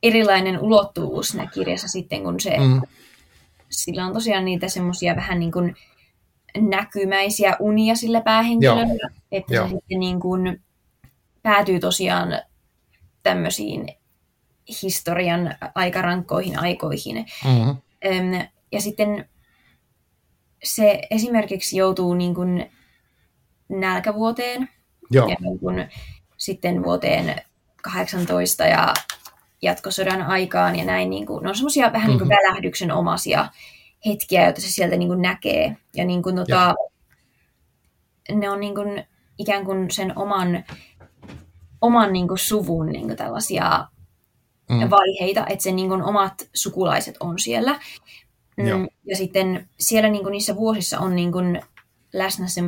Speaker 2: erilainen ulottuvuus siinä kirjassa sitten, kun se, mm. sillä on tosiaan niitä semmoisia vähän niin kuin näkymäisiä unia sillä päähenkilöllä, Joo. että Joo. se sitten niin kuin päätyy tosiaan tämmöisiin historian aikarankkoihin aikoihin. Mm-hmm. Ja sitten se esimerkiksi joutuu niin kuin nälkävuoteen Joo. Ja niin kun, sitten vuoteen 18 ja jatkosodan aikaan ja näin. Niin kuin, ne on semmoisia vähän mm-hmm. niin kuin mhm. välähdyksen omaisia hetkiä, joita se sieltä niin kuin näkee. Ja niin kuin, tota, ne on niin kuin, ikään kuin sen oman, oman niin kuin suvun niin kuin tällaisia mm. vaiheita, että sen niin kuin, omat sukulaiset on siellä. Mm. Ja sitten siellä niin kuin, niissä vuosissa on niin kuin, läsnä se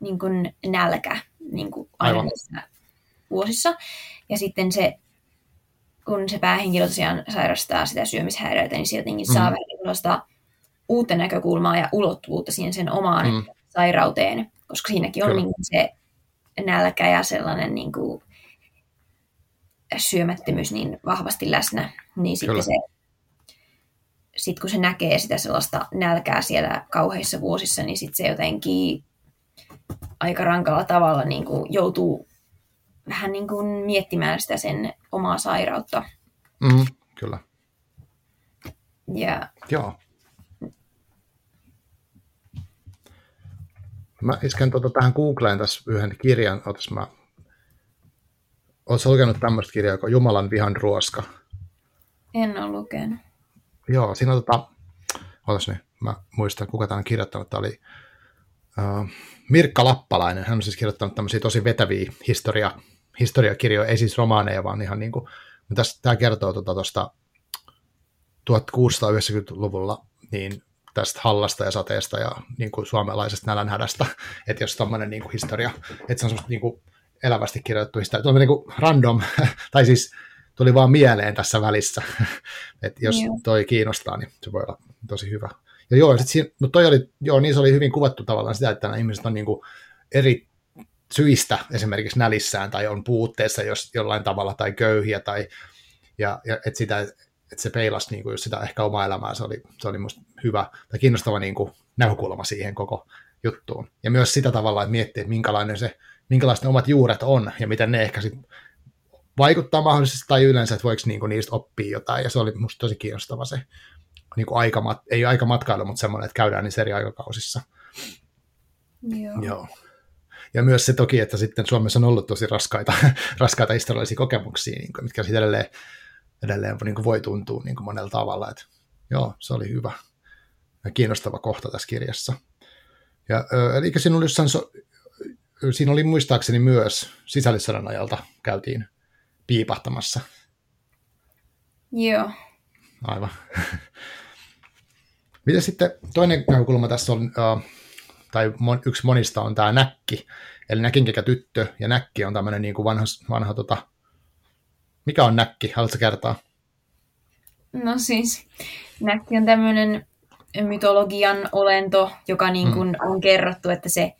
Speaker 2: niin kuin, nälkä niin kuin, aina Aivan. niissä vuosissa. Ja sitten se, kun se päähenkilö tosiaan sairastaa sitä syömishäiriöitä, niin sieltä mm. saa vähän uutta näkökulmaa ja ulottuvuutta siihen sen omaan mm. sairauteen, koska siinäkin on niin se nälkä ja sellainen niin kuin, syömättömyys niin vahvasti läsnä, niin sitten Kyllä. se sitten kun se näkee sitä sellaista nälkää siellä kauheissa vuosissa, niin sitten se jotenkin aika rankalla tavalla niin kuin joutuu vähän niin kuin miettimään sitä sen omaa sairautta.
Speaker 1: Mm, kyllä.
Speaker 2: Ja...
Speaker 1: Joo. Mä isken tuota tähän Googleen tässä yhden kirjan. Otas mä... Oletko lukenut tämmöistä kirjaa kuin Jumalan vihan ruoska?
Speaker 2: En ole lukenut.
Speaker 1: Joo, siinä on tota... Otas nyt, mä muistan kuka tämän on kirjoittanut. Tämä oli uh, Mirkka Lappalainen. Hän on siis kirjoittanut tämmöisiä tosi vetäviä historia, historiakirjoja, ei siis romaaneja, vaan ihan niin kuin... Tämä kertoo tuosta tota, 1690-luvulla niin tästä hallasta ja sateesta ja niin kuin suomalaisesta nälänhädästä, että jos tämmöinen niin kuin historia, että se on semmoista niin kuin elävästi kirjoitettu historia, tuo niin kuin random, tai siis tuli vaan mieleen tässä välissä, että jos toi kiinnostaa, niin se voi olla tosi hyvä. Ja joo, sit siinä, no toi oli, joo, niin se oli hyvin kuvattu tavallaan sitä, että nämä ihmiset on niin kuin eri syistä esimerkiksi nälissään tai on puutteessa jos, jollain tavalla tai köyhiä tai ja, ja että sitä, että se peilasi niin kuin sitä ehkä omaa elämää, se oli, se oli musta hyvä tai kiinnostava niin kuin näkökulma siihen koko juttuun. Ja myös sitä tavalla, että miettii, että minkälainen se, minkälaiset ne omat juuret on ja miten ne ehkä sit vaikuttaa mahdollisesti tai yleensä, että voiko niinku niistä oppia jotain. Ja se oli musta tosi kiinnostava se niinku aikamat, ei aikamatkailu, mutta semmoinen, että käydään niissä eri aikakausissa.
Speaker 2: Joo.
Speaker 1: Joo. Ja myös se toki, että sitten Suomessa on ollut tosi raskaita, raskaita historiallisia kokemuksia, niin kuin, mitkä edelleen, edelleen niin kuin voi tuntua niin kuin monella tavalla. Että, joo, se oli hyvä ja kiinnostava kohta tässä kirjassa. Ja, eli siinä oli, jossain, siinä oli muistaakseni myös sisällissodan ajalta käytiin piipahtamassa.
Speaker 2: Joo.
Speaker 1: Aivan. Miten sitten toinen näkökulma tässä on, uh, tai mon, yksi monista on tämä näkki, eli näkinkekä tyttö, ja näkki on tämmöinen niin kuin vanha, vanha tota, mikä on näkki? Haluatko kertaa?
Speaker 2: No siis, näkki on tämmöinen mytologian olento, joka niin kuin mm. on kerrottu, että se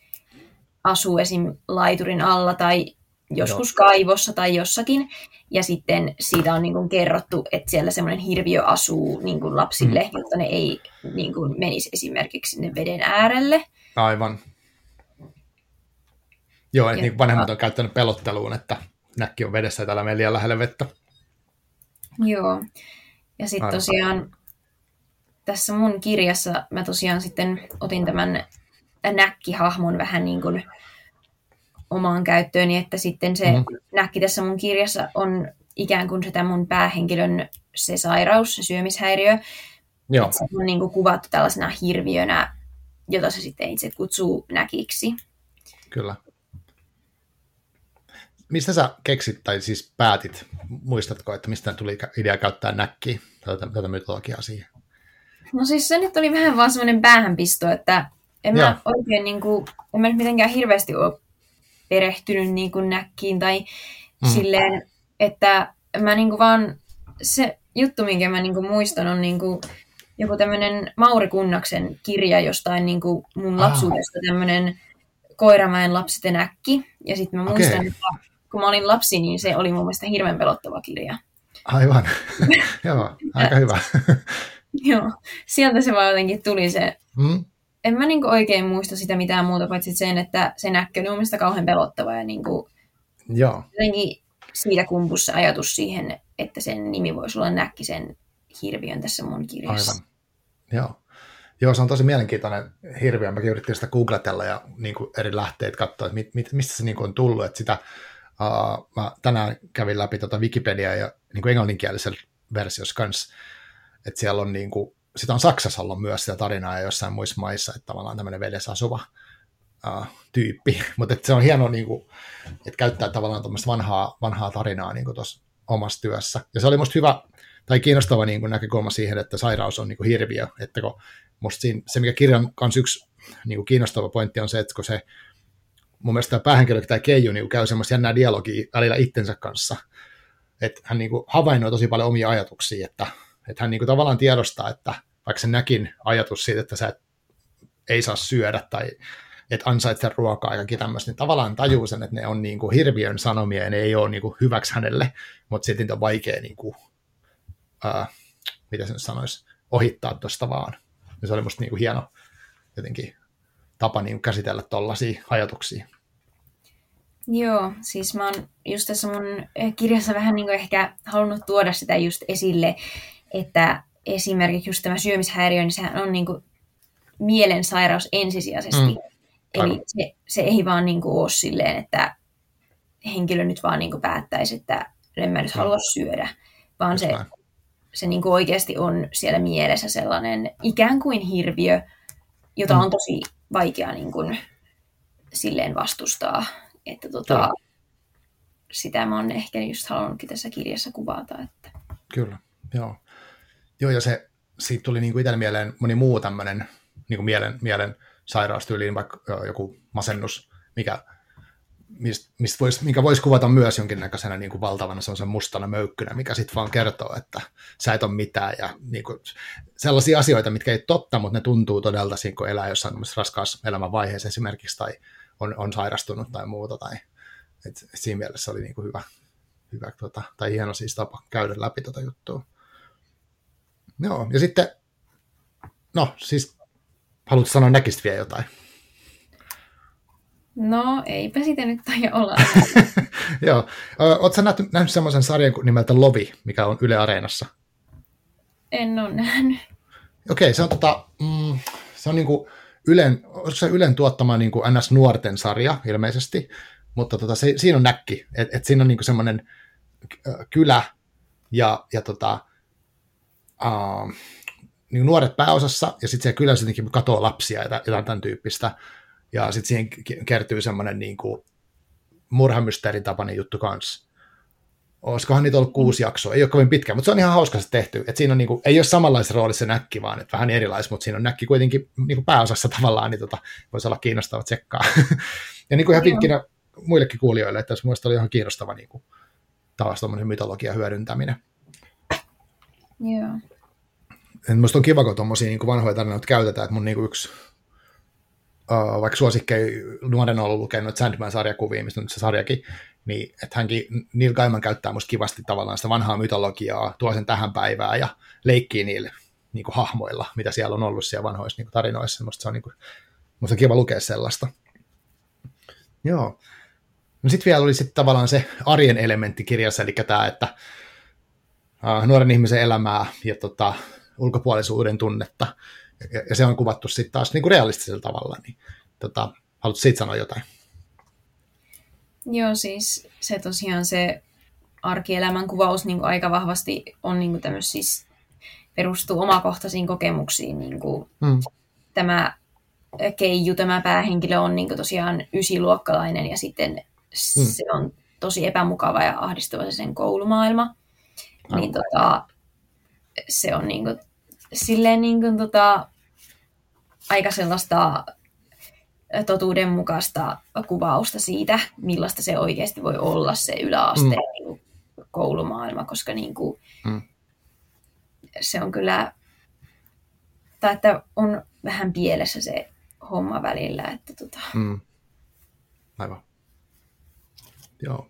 Speaker 2: asuu esim. laiturin alla tai joskus Joo. kaivossa tai jossakin. Ja sitten siitä on niin kuin kerrottu, että siellä semmoinen hirviö asuu niin kuin lapsille, mm. jotta ne ei niin kuin menisi esimerkiksi sinne veden äärelle.
Speaker 1: Aivan. Joo, että niin vanhemmat on käyttänyt pelotteluun, että näkki on vedessä ja täällä meillä liian lähellä vettä.
Speaker 2: Joo. Ja sitten tosiaan tässä mun kirjassa mä tosiaan sitten otin tämän näkkihahmon vähän niin kuin omaan käyttööni, että sitten se mm. näkki tässä mun kirjassa on ikään kuin sitä mun päähenkilön se sairaus, se syömishäiriö. Joo. Että se on niin kuin kuvattu tällaisena hirviönä, jota se sitten itse kutsuu näkiksi.
Speaker 1: Kyllä. Mistä sä keksit tai siis päätit, muistatko, että mistä tuli idea käyttää näkkiä, tätä, tätä mytologiaa siihen?
Speaker 2: No siis se nyt oli vähän vaan semmoinen päähänpisto, että en Joo. mä oikein niin kuin, en mä nyt mitenkään hirveästi ole perehtynyt niin kuin näkkiin tai mm. silleen, että mä niin kuin vaan se juttu, minkä mä niin kuin muistan, on niin kuin joku tämmöinen Mauri Kunnaksen kirja jostain niin kuin mun lapsuudesta, ah. tämmöinen Koiramäen lapset ja näkki. Ja sitten mä muistan, okay. että kun mä olin lapsi, niin se oli mun mielestä hirveän pelottava kirja.
Speaker 1: Aivan. Joo, aika hyvä.
Speaker 2: Joo, sieltä se vaan jotenkin tuli se mm en mä niinku oikein muista sitä mitään muuta, paitsi sen, että se näkki oli mun kauhean pelottava ja niinku,
Speaker 1: Joo.
Speaker 2: jotenkin siitä kumpus se ajatus siihen, että sen nimi voisi olla näkki sen hirviön tässä mun kirjassa.
Speaker 1: Aivan. Joo. Joo, se on tosi mielenkiintoinen hirviö. Mäkin yritin sitä googletella ja niin kuin eri lähteet katsoa, että mit, mit, mistä se niin kuin on tullut. Että sitä, uh, mä tänään kävin läpi tota Wikipediaa ja niin kuin englanninkielisellä versiossa kanssa, että siellä on niin kuin, sitä on Saksassa ollut myös sitä tarinaa ja jossain muissa maissa, että tavallaan tämmöinen veljessä asuva uh, tyyppi, mutta se on hienoa, niin kuin, että käyttää tavallaan tuommoista vanhaa, vanhaa tarinaa niin tuossa omassa työssä. Ja se oli musta hyvä tai kiinnostava niin kuin näkökulma siihen, että sairaus on niin kuin hirviö, että kun musta siinä, se, mikä kirjan kanssa yksi niin kuin kiinnostava pointti on se, että kun se mun mielestä tämä päähenkilö, tämä Keiju, niin käy semmoista jännää dialogia välillä itsensä kanssa, että hän niin kuin havainnoi tosi paljon omia ajatuksia, että, että hän niin kuin tavallaan tiedostaa, että vaikka se näkin ajatus siitä, että sä et, ei saa syödä tai että ansaitse ruokaa ja kaikki tämmöistä, niin tavallaan tajuu sen, että ne on niin kuin hirviön sanomia ja ne ei ole niin kuin hyväksi hänelle, mutta sitten on vaikea, niin kuin, ää, mitä se nyt sanoisi, ohittaa tuosta vaan. Ja se oli musta niin kuin hieno jotenkin tapa niin kuin käsitellä tuollaisia ajatuksia.
Speaker 2: Joo, siis mä oon just tässä mun kirjassa vähän niin ehkä halunnut tuoda sitä just esille, että esimerkiksi just tämä syömishäiriö, niin sehän on niin kuin mielensairaus ensisijaisesti. Mm. Eli se, se ei vaan niin kuin ole silleen, että henkilö nyt vaan niin kuin päättäisi, että en mä nyt halua syödä, vaan se, se niin kuin oikeasti on siellä mielessä sellainen ikään kuin hirviö, jota on mm. tosi vaikea niin kuin silleen vastustaa. Että tota, sitä mä oon ehkä just halunnutkin tässä kirjassa kuvata. Että...
Speaker 1: Kyllä, joo. Joo, ja se, siitä tuli niin kuin itsellä mieleen moni muu tämmöinen niin kuin mielen, mielen sairaustyyliin, vaikka joku masennus, mikä, mist, mist vois, mikä voisi kuvata myös jonkinnäköisenä niin kuin valtavana sellaisen mustana möykkynä, mikä sitten vaan kertoo, että sä et ole mitään. Ja niin kuin, sellaisia asioita, mitkä ei totta, mutta ne tuntuu todella siinä, kun elää jossain raskaassa elämänvaiheessa esimerkiksi, tai on, on sairastunut tai muuta. Tai, et siinä mielessä oli niin kuin hyvä, hyvä tota, tai hieno siis tapa käydä läpi tuota juttua. Joo, ja sitten, no siis Haluatko sanoa näkistä vielä jotain?
Speaker 2: No, eipä sitä nyt tai olla.
Speaker 1: Joo. Oletko nähnyt, nähnyt semmoisen sarjan nimeltä Lovi, mikä on Yle Areenassa?
Speaker 2: En ole nähnyt.
Speaker 1: Okei, okay, se on, tota, mm, se on niinku Ylen, se Ylen tuottama niinku NS-nuorten sarja ilmeisesti, mutta tota, se, siinä on näkki, että et siinä on niinku semmoinen kylä ja, ja tota, uh, niin nuoret pääosassa, ja sitten siellä kyllä jotenkin katoaa lapsia ja jotain tämän tyyppistä. Ja sitten siihen kertyy semmoinen niin kuin murhamysteerin tapainen juttu kanssa. Olisikohan niitä ollut kuusi jaksoa, ei ole kovin pitkä, mutta se on ihan hauskasti tehty. Et siinä on niin kuin, ei ole samanlaisessa roolissa näkki, vaan että vähän erilais, mutta siinä on näkki kuitenkin niin kuin pääosassa tavallaan, niin tota, voisi olla kiinnostava tsekkaa. ja niin kuin ihan vinkkinä muillekin kuulijoille, että se mielestäni oli ihan kiinnostava niin kuin, taas mytologian hyödyntäminen.
Speaker 2: Joo
Speaker 1: minusta on kiva, kun tuommoisia niin vanhoja tarinoita käytetään, että mun niin kuin yksi vaikka suosikkei nuorena ollut lukenut Sandman-sarjakuvia, mistä on se sarjakin, niin että hänkin, Neil Gaiman käyttää musta kivasti tavallaan sitä vanhaa mytologiaa, tuo sen tähän päivään ja leikkii niille niin kuin hahmoilla, mitä siellä on ollut siellä vanhoissa niin kuin tarinoissa. Musta se on, niin kuin, musta on kiva lukea sellaista. Joo. No sitten vielä oli sitten tavallaan se arjen elementti kirjassa, eli tämä, että uh, nuoren ihmisen elämää ja tota, ulkopuolisuuden tunnetta, ja, ja se on kuvattu sitten taas niin kuin realistisella tavalla, niin tota, haluatko siitä sanoa jotain?
Speaker 2: Joo, siis se tosiaan se arkielämän kuvaus niin kuin aika vahvasti on niin kuin siis perustuu omakohtaisiin kokemuksiin. Niin kuin hmm. Tämä Keiju, tämä päähenkilö on niin kuin tosiaan ysiluokkalainen ja sitten hmm. se on tosi epämukava ja ahdistava se sen koulumaailma. Niin tota, se on niin kuin, silleen niin kuin, tota, aika sellaista totuudenmukaista kuvausta siitä, millaista se oikeasti voi olla se yläasteen mm. niin koulumaailma, koska niin kuin, mm. se on kyllä, tai että on vähän pielessä se homma välillä. Että, tota...
Speaker 1: mm. Aivan. Joo.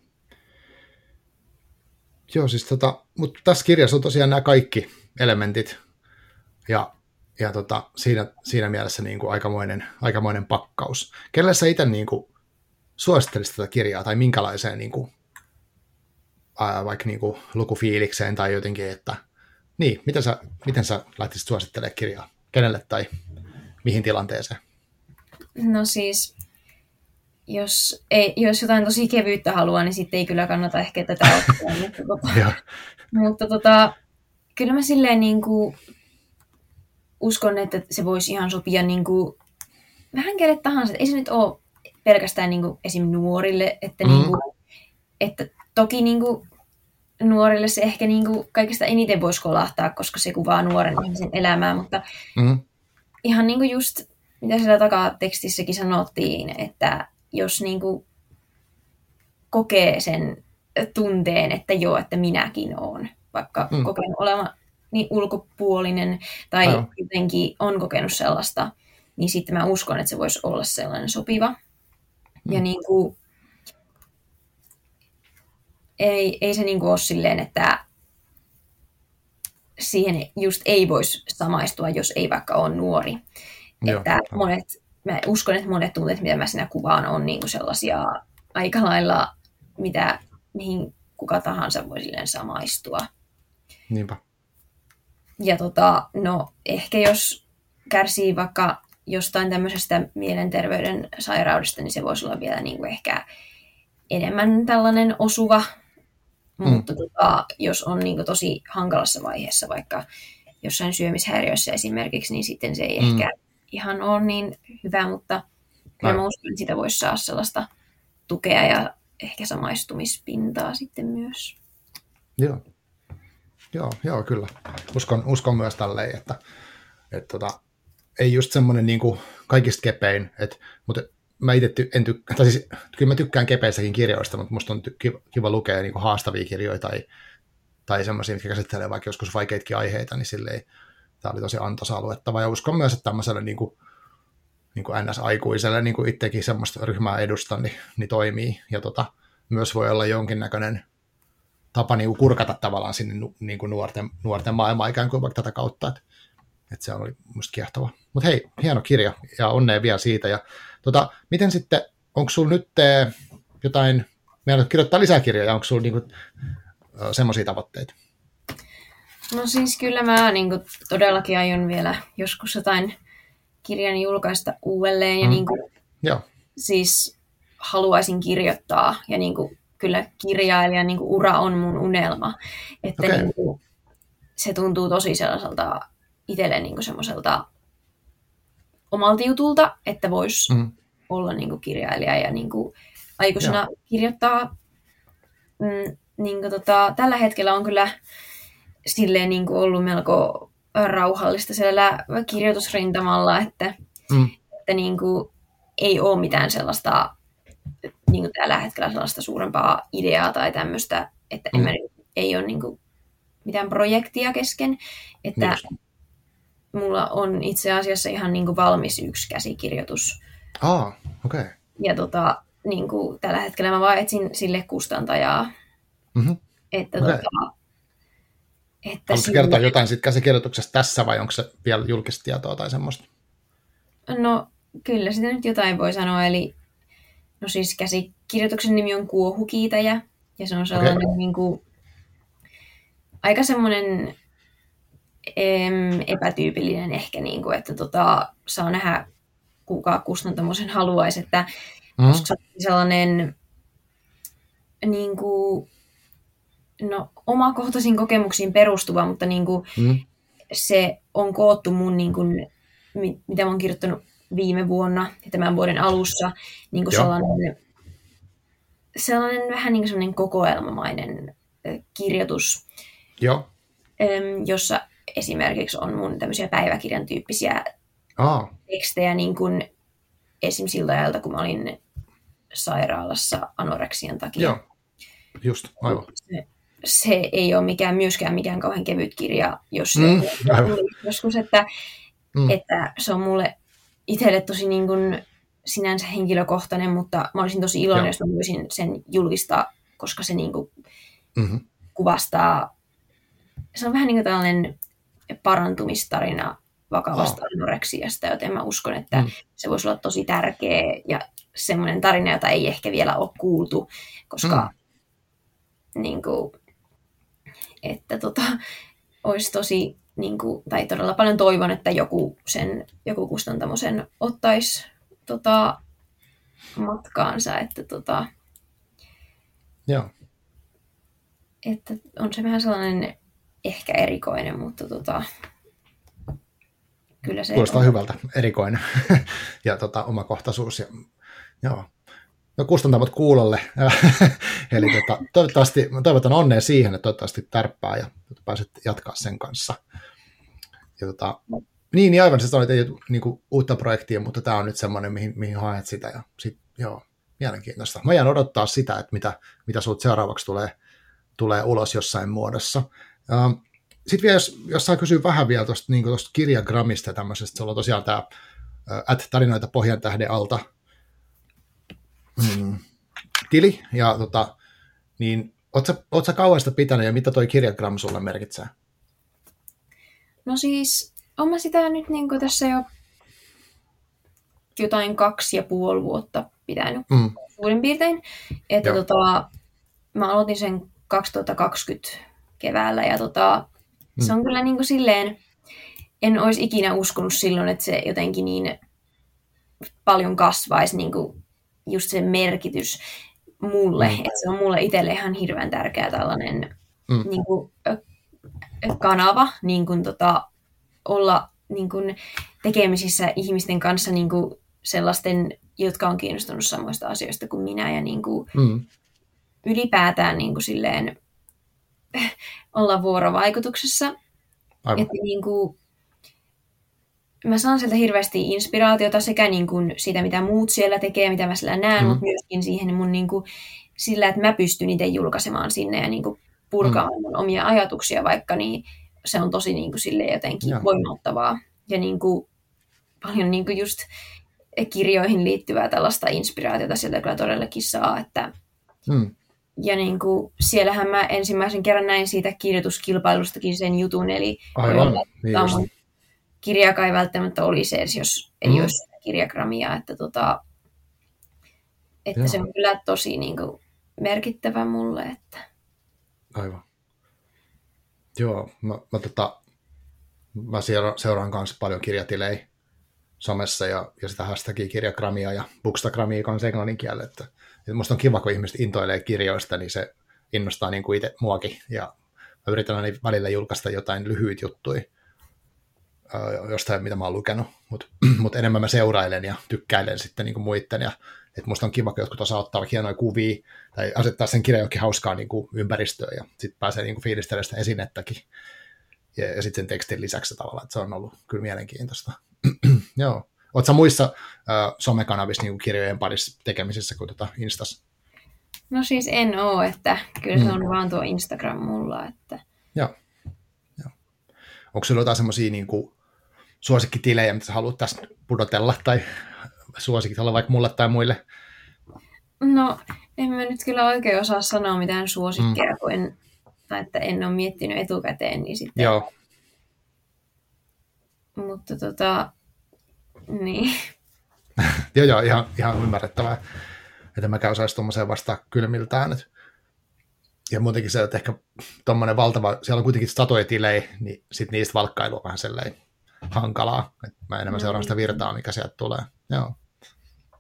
Speaker 1: Joo, siis tota, mutta tässä kirjassa on tosiaan nämä kaikki elementit, ja, ja tota, siinä, siinä mielessä niin kuin aikamoinen, aikamoinen pakkaus. Kelle sä itse niin kuin, suosittelisit tätä kirjaa, tai minkälaiseen niin kuin, ää, vaikka niin kuin, lukufiilikseen, tai jotenkin, että niin, miten sä, miten sä lähtisit suosittelemaan kirjaa? Kenelle tai mihin tilanteeseen?
Speaker 2: No siis, jos, ei, jos jotain tosi kevyyttä haluaa, niin sitten ei kyllä kannata ehkä tätä ottaa. mutta tota, mutta tota, kyllä mä silleen niin kuin uskon, että se voisi ihan sopia niin kuin, vähän kelle tahansa. Ei se nyt ole pelkästään niin kuin, esim. nuorille, että, mm. niin kuin, että toki niin kuin, nuorille se ehkä niin kuin, kaikista eniten voisi kolahtaa, koska se kuvaa nuoren ihmisen elämää, mutta mm. ihan niin kuin just mitä siellä takatekstissäkin sanottiin, että jos niin kuin, kokee sen tunteen, että joo, että minäkin olen, vaikka mm. kokenut olevan niin ulkopuolinen tai Aivan. jotenkin on kokenut sellaista, niin sitten mä uskon, että se voisi olla sellainen sopiva. Mm. Ja niin kuin, ei, ei se niin kuin ole silleen, että siihen just ei voisi samaistua, jos ei vaikka ole nuori. Joo. Että monet, mä uskon, että monet tunteet, mitä mä siinä kuvaan, on niin kuin sellaisia aika lailla, mitä, mihin kuka tahansa voi silleen samaistua.
Speaker 1: Niinpä.
Speaker 2: Ja tota, no ehkä jos kärsii vaikka jostain tämmöisestä mielenterveyden sairaudesta, niin se voisi olla vielä niin kuin ehkä enemmän tällainen osuva. Mm. Mutta tota, jos on niin kuin tosi hankalassa vaiheessa, vaikka jossain syömishäiriössä esimerkiksi, niin sitten se ei mm. ehkä ihan ole niin hyvä, mutta mä uskon, että sitä voisi saada sellaista tukea ja ehkä samaistumispintaa sitten myös.
Speaker 1: Joo. Joo, joo kyllä. Uskon, uskon myös tälleen, että, että tota, ei just semmoinen niin kaikista kepein, että, mutta mä itse ty, en tykkää, tai siis kyllä mä tykkään kepeistäkin kirjoista, mutta musta on kiva, kiva lukea niin kuin haastavia kirjoja tai, tai semmoisia, mitkä käsittelee vaikka joskus vaikeitakin aiheita, niin silleen tämä oli tosi antoisa luettava. Ja uskon myös, että tämmöiselle niin kuin, niin kuin NS-aikuiselle, niin kuin itsekin semmoista ryhmää edustan, niin, niin toimii. Ja tota, myös voi olla jonkinnäköinen tapa niin kuin kurkata tavallaan sinne niin kuin nuorten, nuorten maailmaan ikään kuin vaikka tätä kautta. Että, että se oli musta kiehtova. Mutta hei, hieno kirja ja onnea vielä siitä. Ja, tota, miten sitten, onko sulla nyt jotain, meidän kirjoittaa lisää kirjoja, onko sulla niinku, semmoisia tavoitteita?
Speaker 2: No siis kyllä mä niin kuin, todellakin aion vielä joskus jotain kirjan julkaista uudelleen. Ja mm. niin kuin, Joo. siis haluaisin kirjoittaa ja niin kuin, kyllä kirjailijan niin kuin, ura on mun unelma. Että okay. niin kuin, se tuntuu tosi sellaiselta itselle niin kuin, semmoiselta omalta jutulta, että voisi mm. olla niin kuin, kirjailija ja niin kuin, aikuisena Joo. kirjoittaa. Mm, niin kuin, tota, tällä hetkellä on kyllä silleen niin kuin ollut melko rauhallista siellä kirjoitusrintamalla, että, mm. että niin kuin ei ole mitään sellaista niin kuin tällä hetkellä sellaista suurempaa ideaa tai tämmöistä, että mm. ei ole niin kuin mitään projektia kesken, että niin. mulla on itse asiassa ihan niin kuin valmis yksi käsikirjoitus.
Speaker 1: Ah, okei. Okay.
Speaker 2: Ja tota, niin kuin tällä hetkellä mä vaan etsin sille kustantajaa. Mm-hmm. Että okay. tota,
Speaker 1: että Haluatko sinne... kertoa jotain siitä käsikirjoituksesta tässä vai onko se vielä julkista tietoa tai semmoista?
Speaker 2: No kyllä sitä nyt jotain voi sanoa. Eli no siis käsikirjoituksen nimi on Kuohukiitäjä ja se on sellainen okay. niin kuin, aika semmoinen em, epätyypillinen ehkä, niin kuin, että tota, saa nähdä kuka kustantamosen haluaisi, että mm. koska se on sellainen niin kuin, no, omakohtaisiin kokemuksiin perustuva, mutta niin kuin, mm. se on koottu mun, niin kuin, mitä mä oon kirjoittanut viime vuonna ja tämän vuoden alussa, niin kuin sellainen, sellainen vähän niin kuin sellainen kokoelmamainen kirjoitus,
Speaker 1: Joo.
Speaker 2: jossa esimerkiksi on mun tämmöisiä päiväkirjan tyyppisiä Aa. tekstejä niin kuin esim. siltä ajalta, kun mä olin sairaalassa anoreksian takia.
Speaker 1: Joo, just, aivan. Se,
Speaker 2: se ei ole mikään, myöskään mikään kauhean kevyt kirja, jos mm, joskus, että, mm. että se on mulle itselle tosi niin kuin sinänsä henkilökohtainen, mutta mä olisin tosi iloinen, Joo. jos mä voisin sen julkistaa, koska se niin kuin mm-hmm. kuvastaa, se on vähän niin kuin tällainen parantumistarina vakavasta oh. anoreksiasta, joten mä uskon, että mm. se voisi olla tosi tärkeä ja semmoinen tarina, jota ei ehkä vielä ole kuultu, koska mm. niin kuin, että tota, olisi tosi niin kuin, tai todella paljon toivon, että joku, sen, joku kustantamo sen ottaisi tota, matkaansa, että, tota,
Speaker 1: Joo.
Speaker 2: että on se vähän sellainen ehkä erikoinen, mutta tota, kyllä se
Speaker 1: Kuulostaa
Speaker 2: on.
Speaker 1: hyvältä, erikoinen ja tota, omakohtaisuus. Ja, joo. No kustantamot kuulolle. Eli tota, toivottavasti, toivotan onnea siihen, että toivottavasti tärppää ja pääset jatkaa sen kanssa. Ja tota, niin, niin aivan, se siis ei ole niin kuin, uutta projektia, mutta tämä on nyt semmoinen, mihin, mihin haet sitä. Ja sit, joo, mielenkiintoista. Mä jään odottaa sitä, että mitä, mitä sulta seuraavaksi tulee, tulee ulos jossain muodossa. Sitten vielä, jos, jos saa kysyä vähän vielä tuosta niin kirjagrammista ja tämmöisestä, sulla on tosiaan tämä at tarinoita pohjan tähden alta mm, tili, ja tota, niin ootko sä kauan sitä pitänyt, ja mitä toi kirjagram sulle merkitsee?
Speaker 2: No siis, on mä sitä nyt niin tässä jo jotain kaksi ja puoli vuotta pitänyt mm. suurin piirtein. Että tota, mä aloitin sen 2020 keväällä ja tota, mm. se on kyllä niin kuin silleen, en olisi ikinä uskonut silloin, että se jotenkin niin paljon kasvaisi niin kuin just se merkitys mulle, mm. että se on mulle itselle ihan hirveän tärkeä tällainen mm. niin kuin, kanava niin kuin, tota, olla niin kuin, tekemisissä ihmisten kanssa niin kuin, sellaisten, jotka on kiinnostunut samoista asioista kuin minä ja niin kuin, mm. ylipäätään niin kuin, silleen, olla vuorovaikutuksessa. Aivan. Että niin kuin, mä saan sieltä hirveästi inspiraatiota sekä niin kuin siitä, mitä muut siellä tekee, mitä mä siellä näen, mm. mutta myöskin siihen mun niin kuin, sillä, että mä pystyn itse julkaisemaan sinne ja niin kuin purkaamaan mm. mun omia ajatuksia, vaikka niin se on tosi niin kuin sille jotenkin ja. voimauttavaa. Ja niin kuin, paljon niin kuin just kirjoihin liittyvää tällaista inspiraatiota sieltä kyllä todellakin saa. Että, mm. Ja niin kuin, siellähän mä ensimmäisen kerran näin siitä kirjoituskilpailustakin sen jutun, eli
Speaker 1: Aivan, niin
Speaker 2: mun kirjakaan ei välttämättä olisi edes, jos ei mm. olisi kirjagramia, että, tota, että se on kyllä tosi niin kuin, merkittävä mulle. Että...
Speaker 1: Aivan. Joo, mä, mä, tota, mä seuraan kanssa paljon kirjatilejä somessa ja, ja sitä hashtagia kirjagramia ja bookstagramia kanssa englannin kielellä. Että, että musta on kiva, kun ihmiset intoilee kirjoista, niin se innostaa niin kuin itse muakin. Ja mä yritän aina välillä julkaista jotain lyhyitä juttuja jostain, mitä mä oon lukenut, mutta mut enemmän mä seurailen ja tykkäilen sitten niin kuin muiden. Ja, että musta on kiva, kun jotkut osaa ottaa hienoja kuvia tai asettaa sen kirjan jokin hauskaa niin kuin ympäristöön ja sitten pääsee niin kuin fiilistelemään sitä esinettäkin. Ja, ja sitten sen tekstin lisäksi tavallaan, että se on ollut kyllä mielenkiintoista. Joo. Oletko muissa äh, somekanavissa niin kirjojen parissa tekemisissä kuin tuota Instas?
Speaker 2: No siis en oo, että kyllä se mm. on vaan tuo Instagram mulla. Että...
Speaker 1: Joo. Joo. Onko sinulla jotain semmoisia niin kuin, suosikkitilejä, mitä sä haluat tästä pudotella, tai suosikkitella vaikka mulle tai muille?
Speaker 2: No, en mä nyt kyllä oikein osaa sanoa mitään suosikkeja, mm. kun en, että en ole miettinyt etukäteen, niin sitten...
Speaker 1: Joo.
Speaker 2: Mutta tota, niin.
Speaker 1: joo, joo, ihan, ihan ymmärrettävää. Että mä käyn saisi tuommoiseen vastaan kylmiltään. Et. Ja muutenkin se, että ehkä tuommoinen valtava, siellä on kuitenkin satoja tilejä, niin sitten niistä valkkailu on vähän sellainen hankalaa. Et mä enemmän no, seuraan sitä niin. virtaa, mikä sieltä tulee. Joo.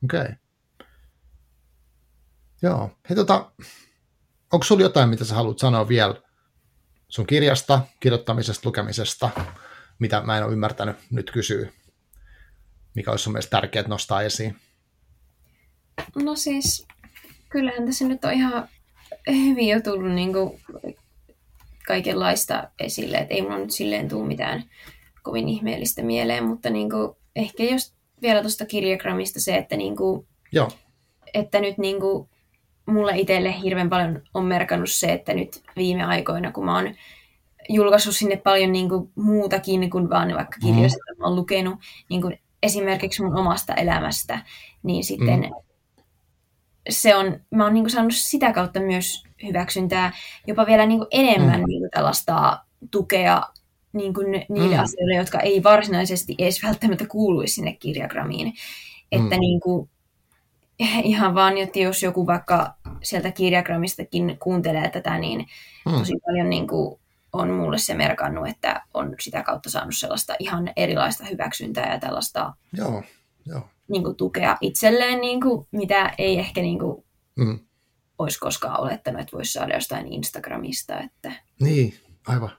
Speaker 1: Okei. Okay. Joo. Hei, tota, onko sulla jotain, mitä sä haluat sanoa vielä sun kirjasta, kirjoittamisesta, lukemisesta, mitä mä en ole ymmärtänyt nyt kysyä? Mikä olisi sun mielestä tärkeää nostaa esiin?
Speaker 2: No siis, kyllähän tässä nyt on ihan hyvin jo tullut niin kuin kaikenlaista esille, että ei mulla nyt silleen tule mitään kovin ihmeellistä mieleen, mutta niin kuin, ehkä jos vielä tuosta kirjagramista se, että, niin kuin,
Speaker 1: Joo.
Speaker 2: että nyt niin kuin, mulle itselle hirveän paljon on merkannut se, että nyt viime aikoina, kun mä oon julkaissut sinne paljon niin kuin, muutakin kuin vaan vaikka kirjoista, mm. mä oon lukenut niin kuin, esimerkiksi mun omasta elämästä, niin sitten mm. se on, mä oon niin kuin, saanut sitä kautta myös hyväksyntää, jopa vielä niin kuin, enemmän mm. niin kuin, tällaista tukea niin kuin niille mm. asioille, jotka ei varsinaisesti edes välttämättä kuuluisi sinne kirjagrammiin. Että mm. niin kuin, ihan vaan, että jos joku vaikka sieltä kirjagrammistakin kuuntelee tätä, niin mm. tosi paljon niin kuin, on mulle se merkannut, että on sitä kautta saanut sellaista ihan erilaista hyväksyntää ja tällaista
Speaker 1: joo, joo.
Speaker 2: Niin kuin, tukea itselleen, niin kuin, mitä ei ehkä niin kuin, mm. olisi koskaan olettanut, että voisi saada jostain Instagramista. Että...
Speaker 1: Niin, aivan.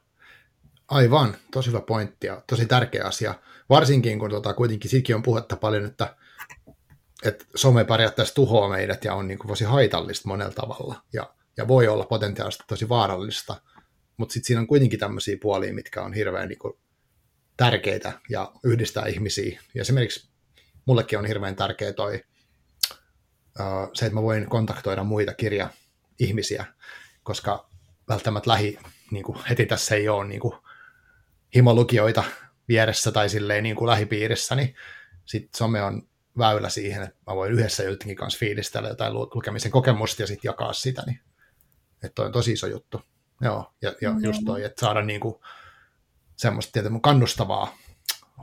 Speaker 1: Aivan, tosi hyvä pointti ja tosi tärkeä asia. Varsinkin kun tota, kuitenkin sikin on puhetta paljon, että, että some periaatteessa tuhoaa meidät ja on niin kuin, tosi haitallista monella tavalla. Ja, ja voi olla potentiaalisesti tosi vaarallista – mutta sitten siinä on kuitenkin tämmöisiä puolia, mitkä on hirveän niin kuin, tärkeitä ja yhdistää ihmisiä. Ja esimerkiksi mullekin on hirveän tärkeä toi, se, että mä voin kontaktoida muita kirja-ihmisiä, koska välttämättä lähi, niin kuin heti tässä ei ole niin kuin, himolukijoita vieressä tai silleen niin kuin lähipiirissä, niin sitten some on väylä siihen, että mä voin yhdessä jotenkin kanssa fiilistellä jotain lukemisen kokemusta ja sitten jakaa sitä, niin että toi on tosi iso juttu. Joo, ja, ja mm-hmm. just toi, että saada niinku semmoista tietysti kannustavaa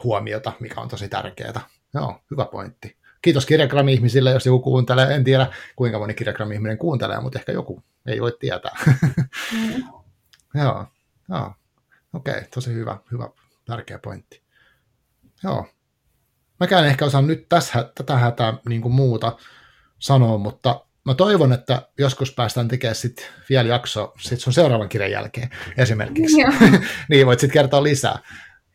Speaker 1: huomiota, mikä on tosi tärkeää. Joo, hyvä pointti. Kiitos kirjagrammi-ihmisille, jos joku kuuntelee. En tiedä, kuinka moni kirjagrammi-ihminen kuuntelee, mutta ehkä joku ei voi tietää. Mm. joo, joo. Okei, okay, tosi hyvä, hyvä, tärkeä pointti. Joo. Mäkään ehkä osaan nyt tässä, tätä hätää niin kuin muuta sanoa, mutta mä toivon, että joskus päästään tekemään sit vielä jakso sit sun seuraavan kirjan jälkeen esimerkiksi. niin voit sitten kertoa lisää.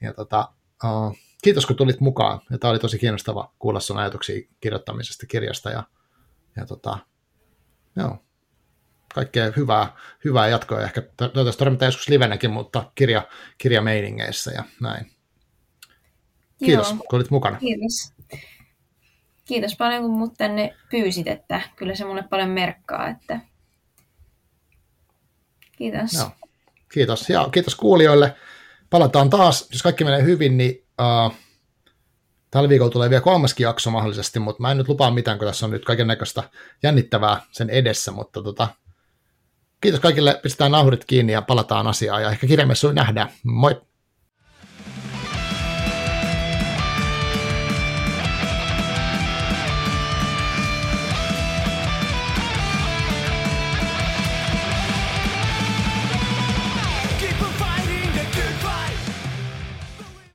Speaker 1: Ja tota, uh, kiitos kun tulit mukaan. Ja tämä oli tosi kiinnostava kuulla sun ajatuksia kirjoittamisesta kirjasta. Ja, ja tota, joo, kaikkea hyvää, hyvää jatkoa. Ehkä toivottavasti tarvitaan joskus livenäkin, mutta kirja, kirjameiningeissä ja näin. Kiitos, Joo. kun olit mukana.
Speaker 2: Kiitos kiitos paljon, kun mut tänne pyysit, että kyllä se mulle paljon merkkaa, että kiitos. Joo.
Speaker 1: Kiitos. Ja kiitos kuulijoille. Palataan taas, jos kaikki menee hyvin, niin uh, tällä viikolla tulee vielä kolmaskin jakso mahdollisesti, mutta mä en nyt lupaa mitään, kun tässä on nyt kaiken näköistä jännittävää sen edessä, mutta tota, kiitos kaikille, pistetään nauhurit kiinni ja palataan asiaan ja ehkä kirjamessuin nähdään. Moi!